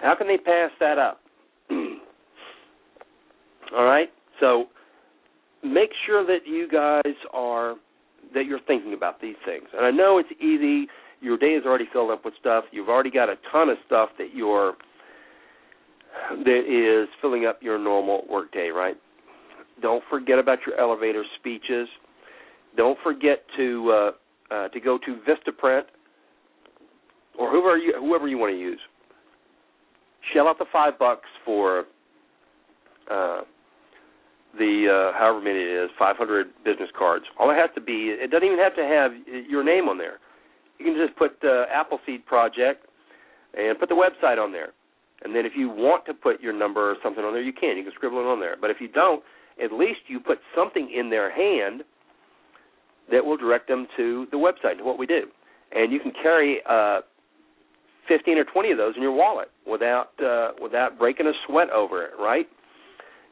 How can they pass that up? <clears throat> All right. So make sure that you guys are that you're thinking about these things. And I know it's easy. Your day is already filled up with stuff. You've already got a ton of stuff that you're that is filling up your normal workday, right? Don't forget about your elevator speeches. Don't forget to uh, uh, to go to Vistaprint or whoever you whoever you want to use. Shell out the five bucks for uh, the uh, however many it is, 500 business cards. All it has to be, it doesn't even have to have your name on there. You can just put uh, Appleseed Project and put the website on there. And then if you want to put your number or something on there, you can. You can scribble it on there. But if you don't, at least you put something in their hand that will direct them to the website, to what we do. And you can carry uh, 15 or 20 of those in your wallet without uh, without breaking a sweat over it, right?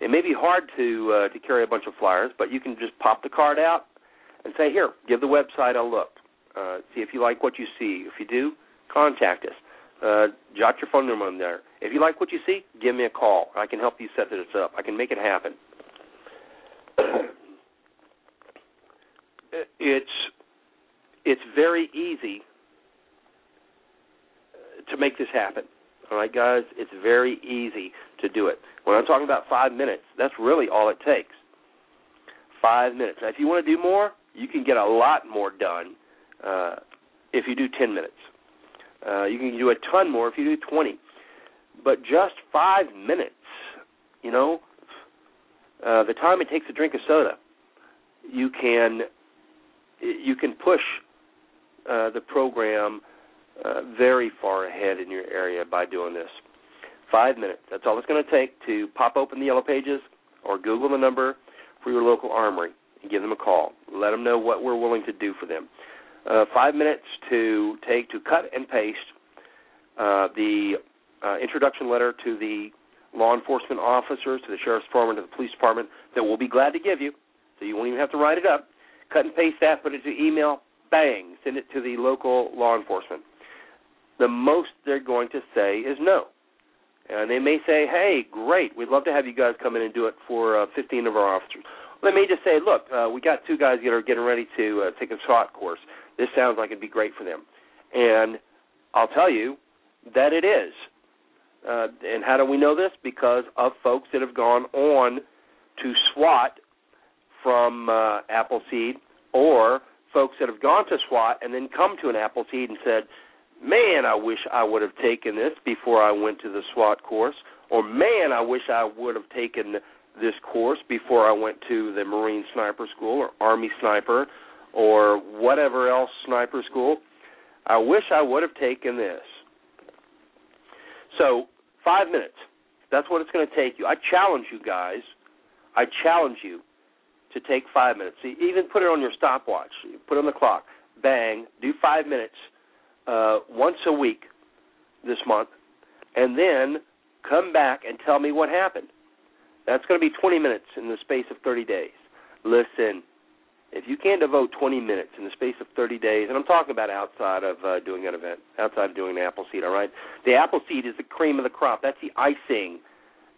It may be hard to uh, to carry a bunch of flyers, but you can just pop the card out and say, "Here, give the website a look. Uh, see if you like what you see. If you do, contact us. Uh, jot your phone number in there. If you like what you see, give me a call. I can help you set this up. I can make it happen." <coughs> it's it's very easy to make this happen. All right, guys, it's very easy to do it. When I'm talking about five minutes, that's really all it takes. Five minutes. Now, if you want to do more, you can get a lot more done uh, if you do 10 minutes. Uh, you can do a ton more if you do 20. But just five minutes, you know, uh, the time it takes to drink a soda, you can you can push uh, the program uh, very far ahead in your area by doing this. Five minutes. That's all it's going to take to pop open the yellow pages or Google the number for your local armory and give them a call. Let them know what we're willing to do for them. Uh, five minutes to take to cut and paste uh, the uh, introduction letter to the law enforcement officers, to the sheriff's department, to the police department that we'll be glad to give you, so you won't even have to write it up. Cut and paste that, put it to email, bang, send it to the local law enforcement. The most they're going to say is no. And they may say, hey, great, we'd love to have you guys come in and do it for uh, 15 of our officers. They may just say, look, uh, we got two guys that are getting ready to uh, take a SWAT course. This sounds like it'd be great for them. And I'll tell you that it is. Uh, and how do we know this? Because of folks that have gone on to SWAT from uh, Appleseed, or folks that have gone to SWAT and then come to an Appleseed and said, "Man, I wish I would have taken this before I went to the SWAT course," or "Man, I wish I would have taken this course before I went to the Marine Sniper School or Army Sniper or whatever else sniper school. I wish I would have taken this." So Five minutes. That's what it's going to take you. I challenge you guys. I challenge you to take five minutes. See even put it on your stopwatch. Put it on the clock. Bang. Do five minutes uh, once a week this month, and then come back and tell me what happened. That's going to be 20 minutes in the space of 30 days. Listen, if you can't devote 20 minutes in the space of 30 days, and I'm talking about outside of uh, doing an event, outside of doing the Appleseed, all right? The Appleseed is the cream of the crop. That's the icing.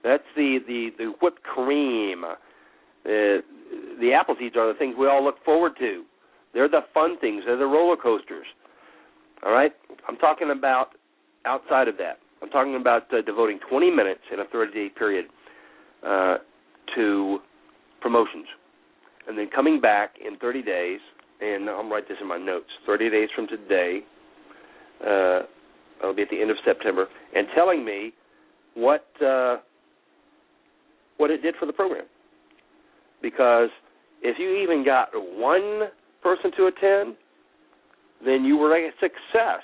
That's the the, the whipped cream. Uh, the Appleseeds are the things we all look forward to. They're the fun things. They're the roller coasters. All right? I'm talking about outside of that. I'm talking about uh, devoting 20 minutes in a 30 day period uh, to promotions and then coming back in 30 days, and I'll write this in my notes. 30 days from today, uh, it'll be at the end of September, and telling me what uh, what it did for the program. Because if you even got one person to attend, then you were a success.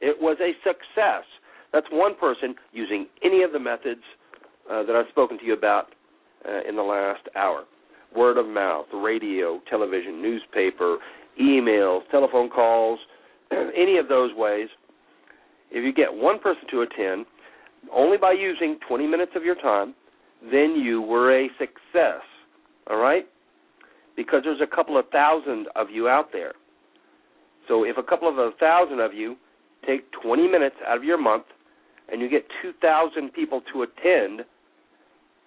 It was a success. That's one person using any of the methods uh, that I've spoken to you about uh, in the last hour word of mouth, radio, television, newspaper, emails, telephone calls, <clears throat> any of those ways, if you get one person to attend, only by using 20 minutes of your time, then you were a success. All right? Because there's a couple of thousand of you out there. So if a couple of a thousand of you take 20 minutes out of your month and you get 2,000 people to attend,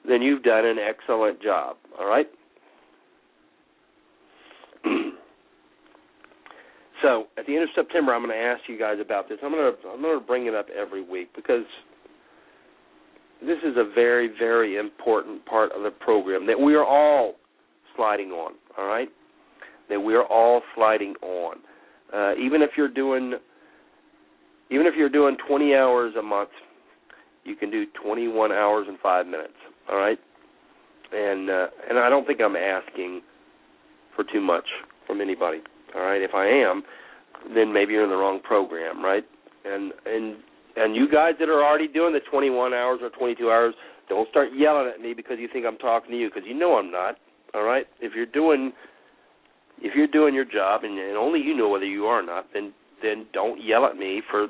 then you've done an excellent job. All right? So at the end of September, I'm going to ask you guys about this. I'm going to I'm going to bring it up every week because this is a very very important part of the program that we are all sliding on. All right, that we are all sliding on. Uh, even if you're doing even if you're doing 20 hours a month, you can do 21 hours and five minutes. All right, and uh, and I don't think I'm asking for too much from anybody. All right, if I am, then maybe you're in the wrong program, right? And and and you guys that are already doing the 21 hours or 22 hours, don't start yelling at me because you think I'm talking to you because you know I'm not. All right, if you're doing if you're doing your job and, and only you know whether you are or not, then then don't yell at me for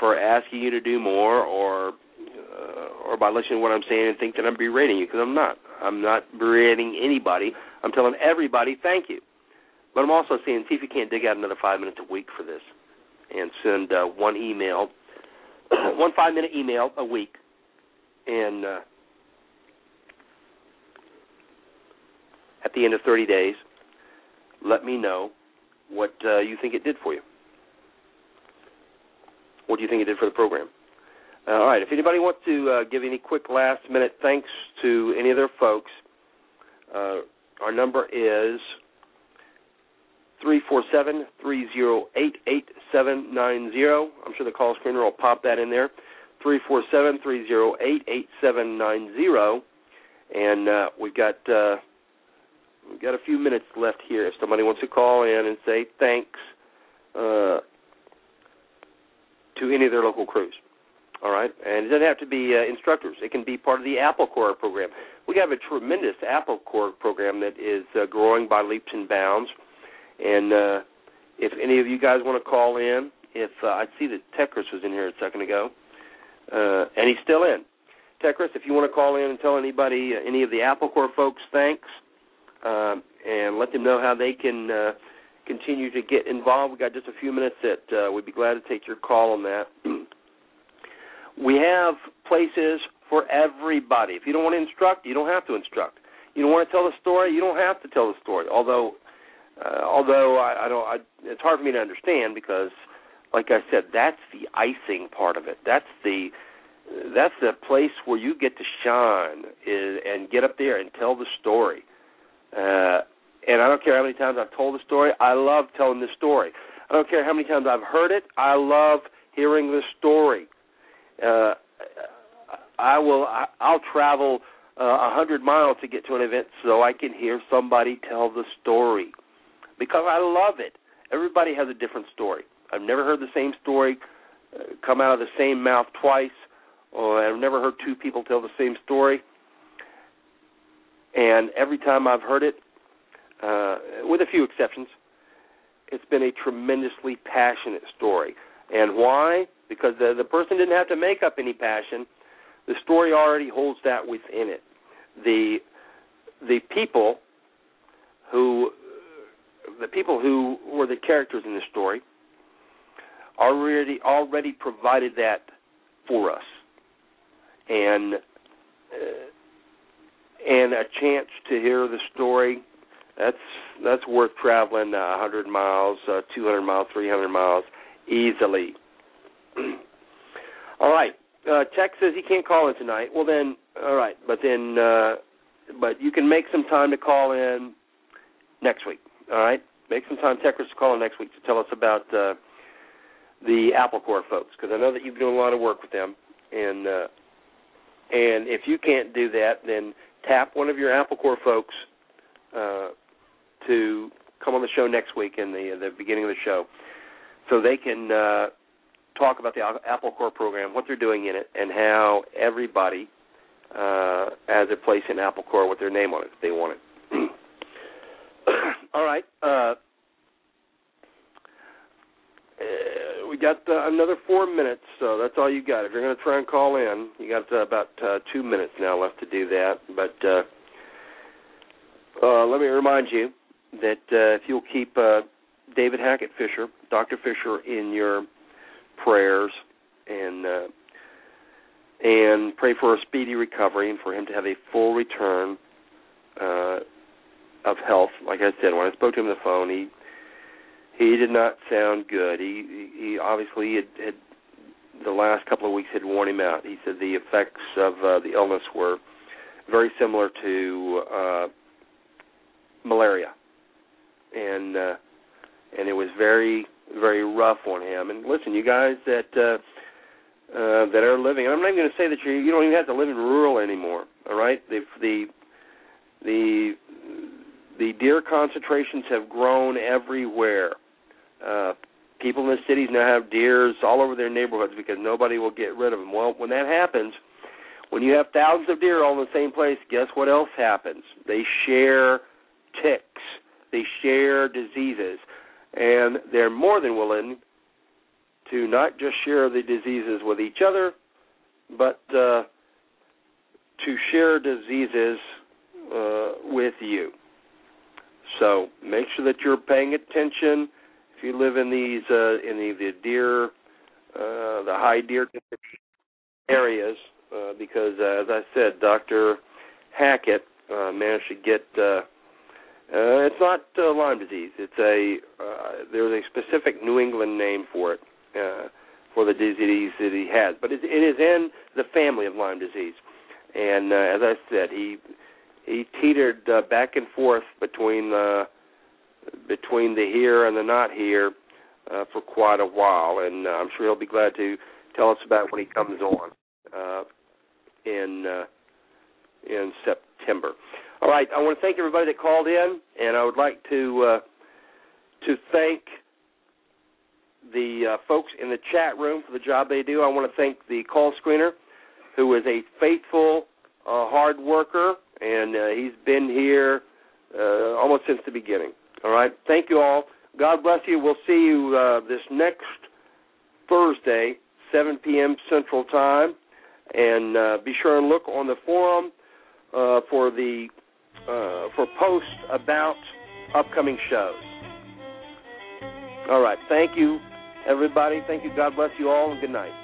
for asking you to do more or uh, or by listening to what I'm saying and think that I'm berating you because I'm not. I'm not berating anybody. I'm telling everybody thank you. But I'm also saying see if you can't dig out another five minutes a week for this, and send uh, one email, <clears throat> one five minute email a week, and uh, at the end of 30 days, let me know what uh, you think it did for you. What do you think it did for the program? Uh, all right. If anybody wants to uh, give any quick last minute thanks to any of their folks, uh, our number is three four seven three zero eight eight seven nine zero. I'm sure the call screener will pop that in there. Three four seven three zero eight eight seven nine zero. And uh, we've got uh, we've got a few minutes left here. If somebody wants to call in and say thanks uh, to any of their local crews. All right, and it doesn't have to be uh, instructors. It can be part of the Apple Core program. We have a tremendous Apple Core program that is uh, growing by leaps and bounds. And uh, if any of you guys want to call in, if uh, I see that Tekris was in here a second ago, uh, and he's still in. Tekris, if you want to call in and tell anybody, uh, any of the Apple Core folks, thanks, uh, and let them know how they can uh, continue to get involved. We've got just a few minutes that uh, we'd be glad to take your call on that. <clears throat> we have places for everybody. If you don't want to instruct, you don't have to instruct. You don't want to tell the story, you don't have to tell the story. Although, uh, although I, I don't, I, it's hard for me to understand because, like I said, that's the icing part of it. That's the that's the place where you get to shine is, and get up there and tell the story. Uh, and I don't care how many times I've told the story. I love telling the story. I don't care how many times I've heard it. I love hearing the story. Uh, I will. I, I'll travel uh, a uh, hundred miles to get to an event so I can hear somebody tell the story because I love it. Everybody has a different story. I've never heard the same story uh, come out of the same mouth twice, or I've never heard two people tell the same story. And every time I've heard it, uh, with a few exceptions, it's been a tremendously passionate story. And why? Because the the person didn't have to make up any passion. The story already holds that within it. The the people who the people who were the characters in the story already already provided that for us, and uh, and a chance to hear the story. That's that's worth traveling uh, 100 miles, uh, 200 miles, 300 miles easily. <clears throat> all right. Uh, Tech says he can't call in tonight. Well then, all right. But then, uh, but you can make some time to call in next week. All right. Make some time, Techers, to call next week to tell us about uh, the Apple Core folks because I know that you've been doing a lot of work with them. And uh, and if you can't do that, then tap one of your Apple Core folks uh, to come on the show next week in the the beginning of the show, so they can uh, talk about the Apple Core program, what they're doing in it, and how everybody uh, has a place in Apple Core with their name on it if they want it. All right. Uh, uh, we got uh, another four minutes, so that's all you got. If you're going to try and call in, you got uh, about uh, two minutes now left to do that. But uh, uh, let me remind you that uh, if you'll keep uh, David Hackett Fischer, Dr. Fischer, in your prayers and uh, and pray for a speedy recovery and for him to have a full return uh, of health. Like I said, when I spoke to him on the phone, he he did not sound good. He he obviously had, had the last couple of weeks had worn him out. He said the effects of uh, the illness were very similar to uh, malaria, and uh, and it was very very rough on him. And listen, you guys that uh, uh, that are living, I'm not even going to say that you you don't even have to live in rural anymore. All right, the the the the deer concentrations have grown everywhere. Uh, people in the cities now have deers all over their neighborhoods because nobody will get rid of them. Well, when that happens, when you have thousands of deer all in the same place, guess what else happens? They share ticks. They share diseases and they're more than willing to not just share the diseases with each other, but uh, to share diseases uh, with you. So make sure that you're paying attention. If you live in these uh, in the, the deer, uh, the high deer areas, uh, because uh, as I said, Doctor Hackett uh, managed to get uh, uh, it's not uh, Lyme disease. It's a uh, there's a specific New England name for it uh, for the disease that he has, but it, is in the family of Lyme disease. And uh, as I said, he he teetered uh, back and forth between the between the here and the not here uh, for quite a while, and uh, I'm sure he'll be glad to tell us about when he comes on uh, in uh, in September. All right, I want to thank everybody that called in, and I would like to uh, to thank the uh, folks in the chat room for the job they do. I want to thank the call screener, who is a faithful, uh, hard worker, and uh, he's been here uh, almost since the beginning. All right. Thank you all. God bless you. We'll see you uh, this next Thursday, 7 p.m. Central Time, and uh, be sure and look on the forum uh, for the uh, for posts about upcoming shows. All right. Thank you, everybody. Thank you. God bless you all, and good night.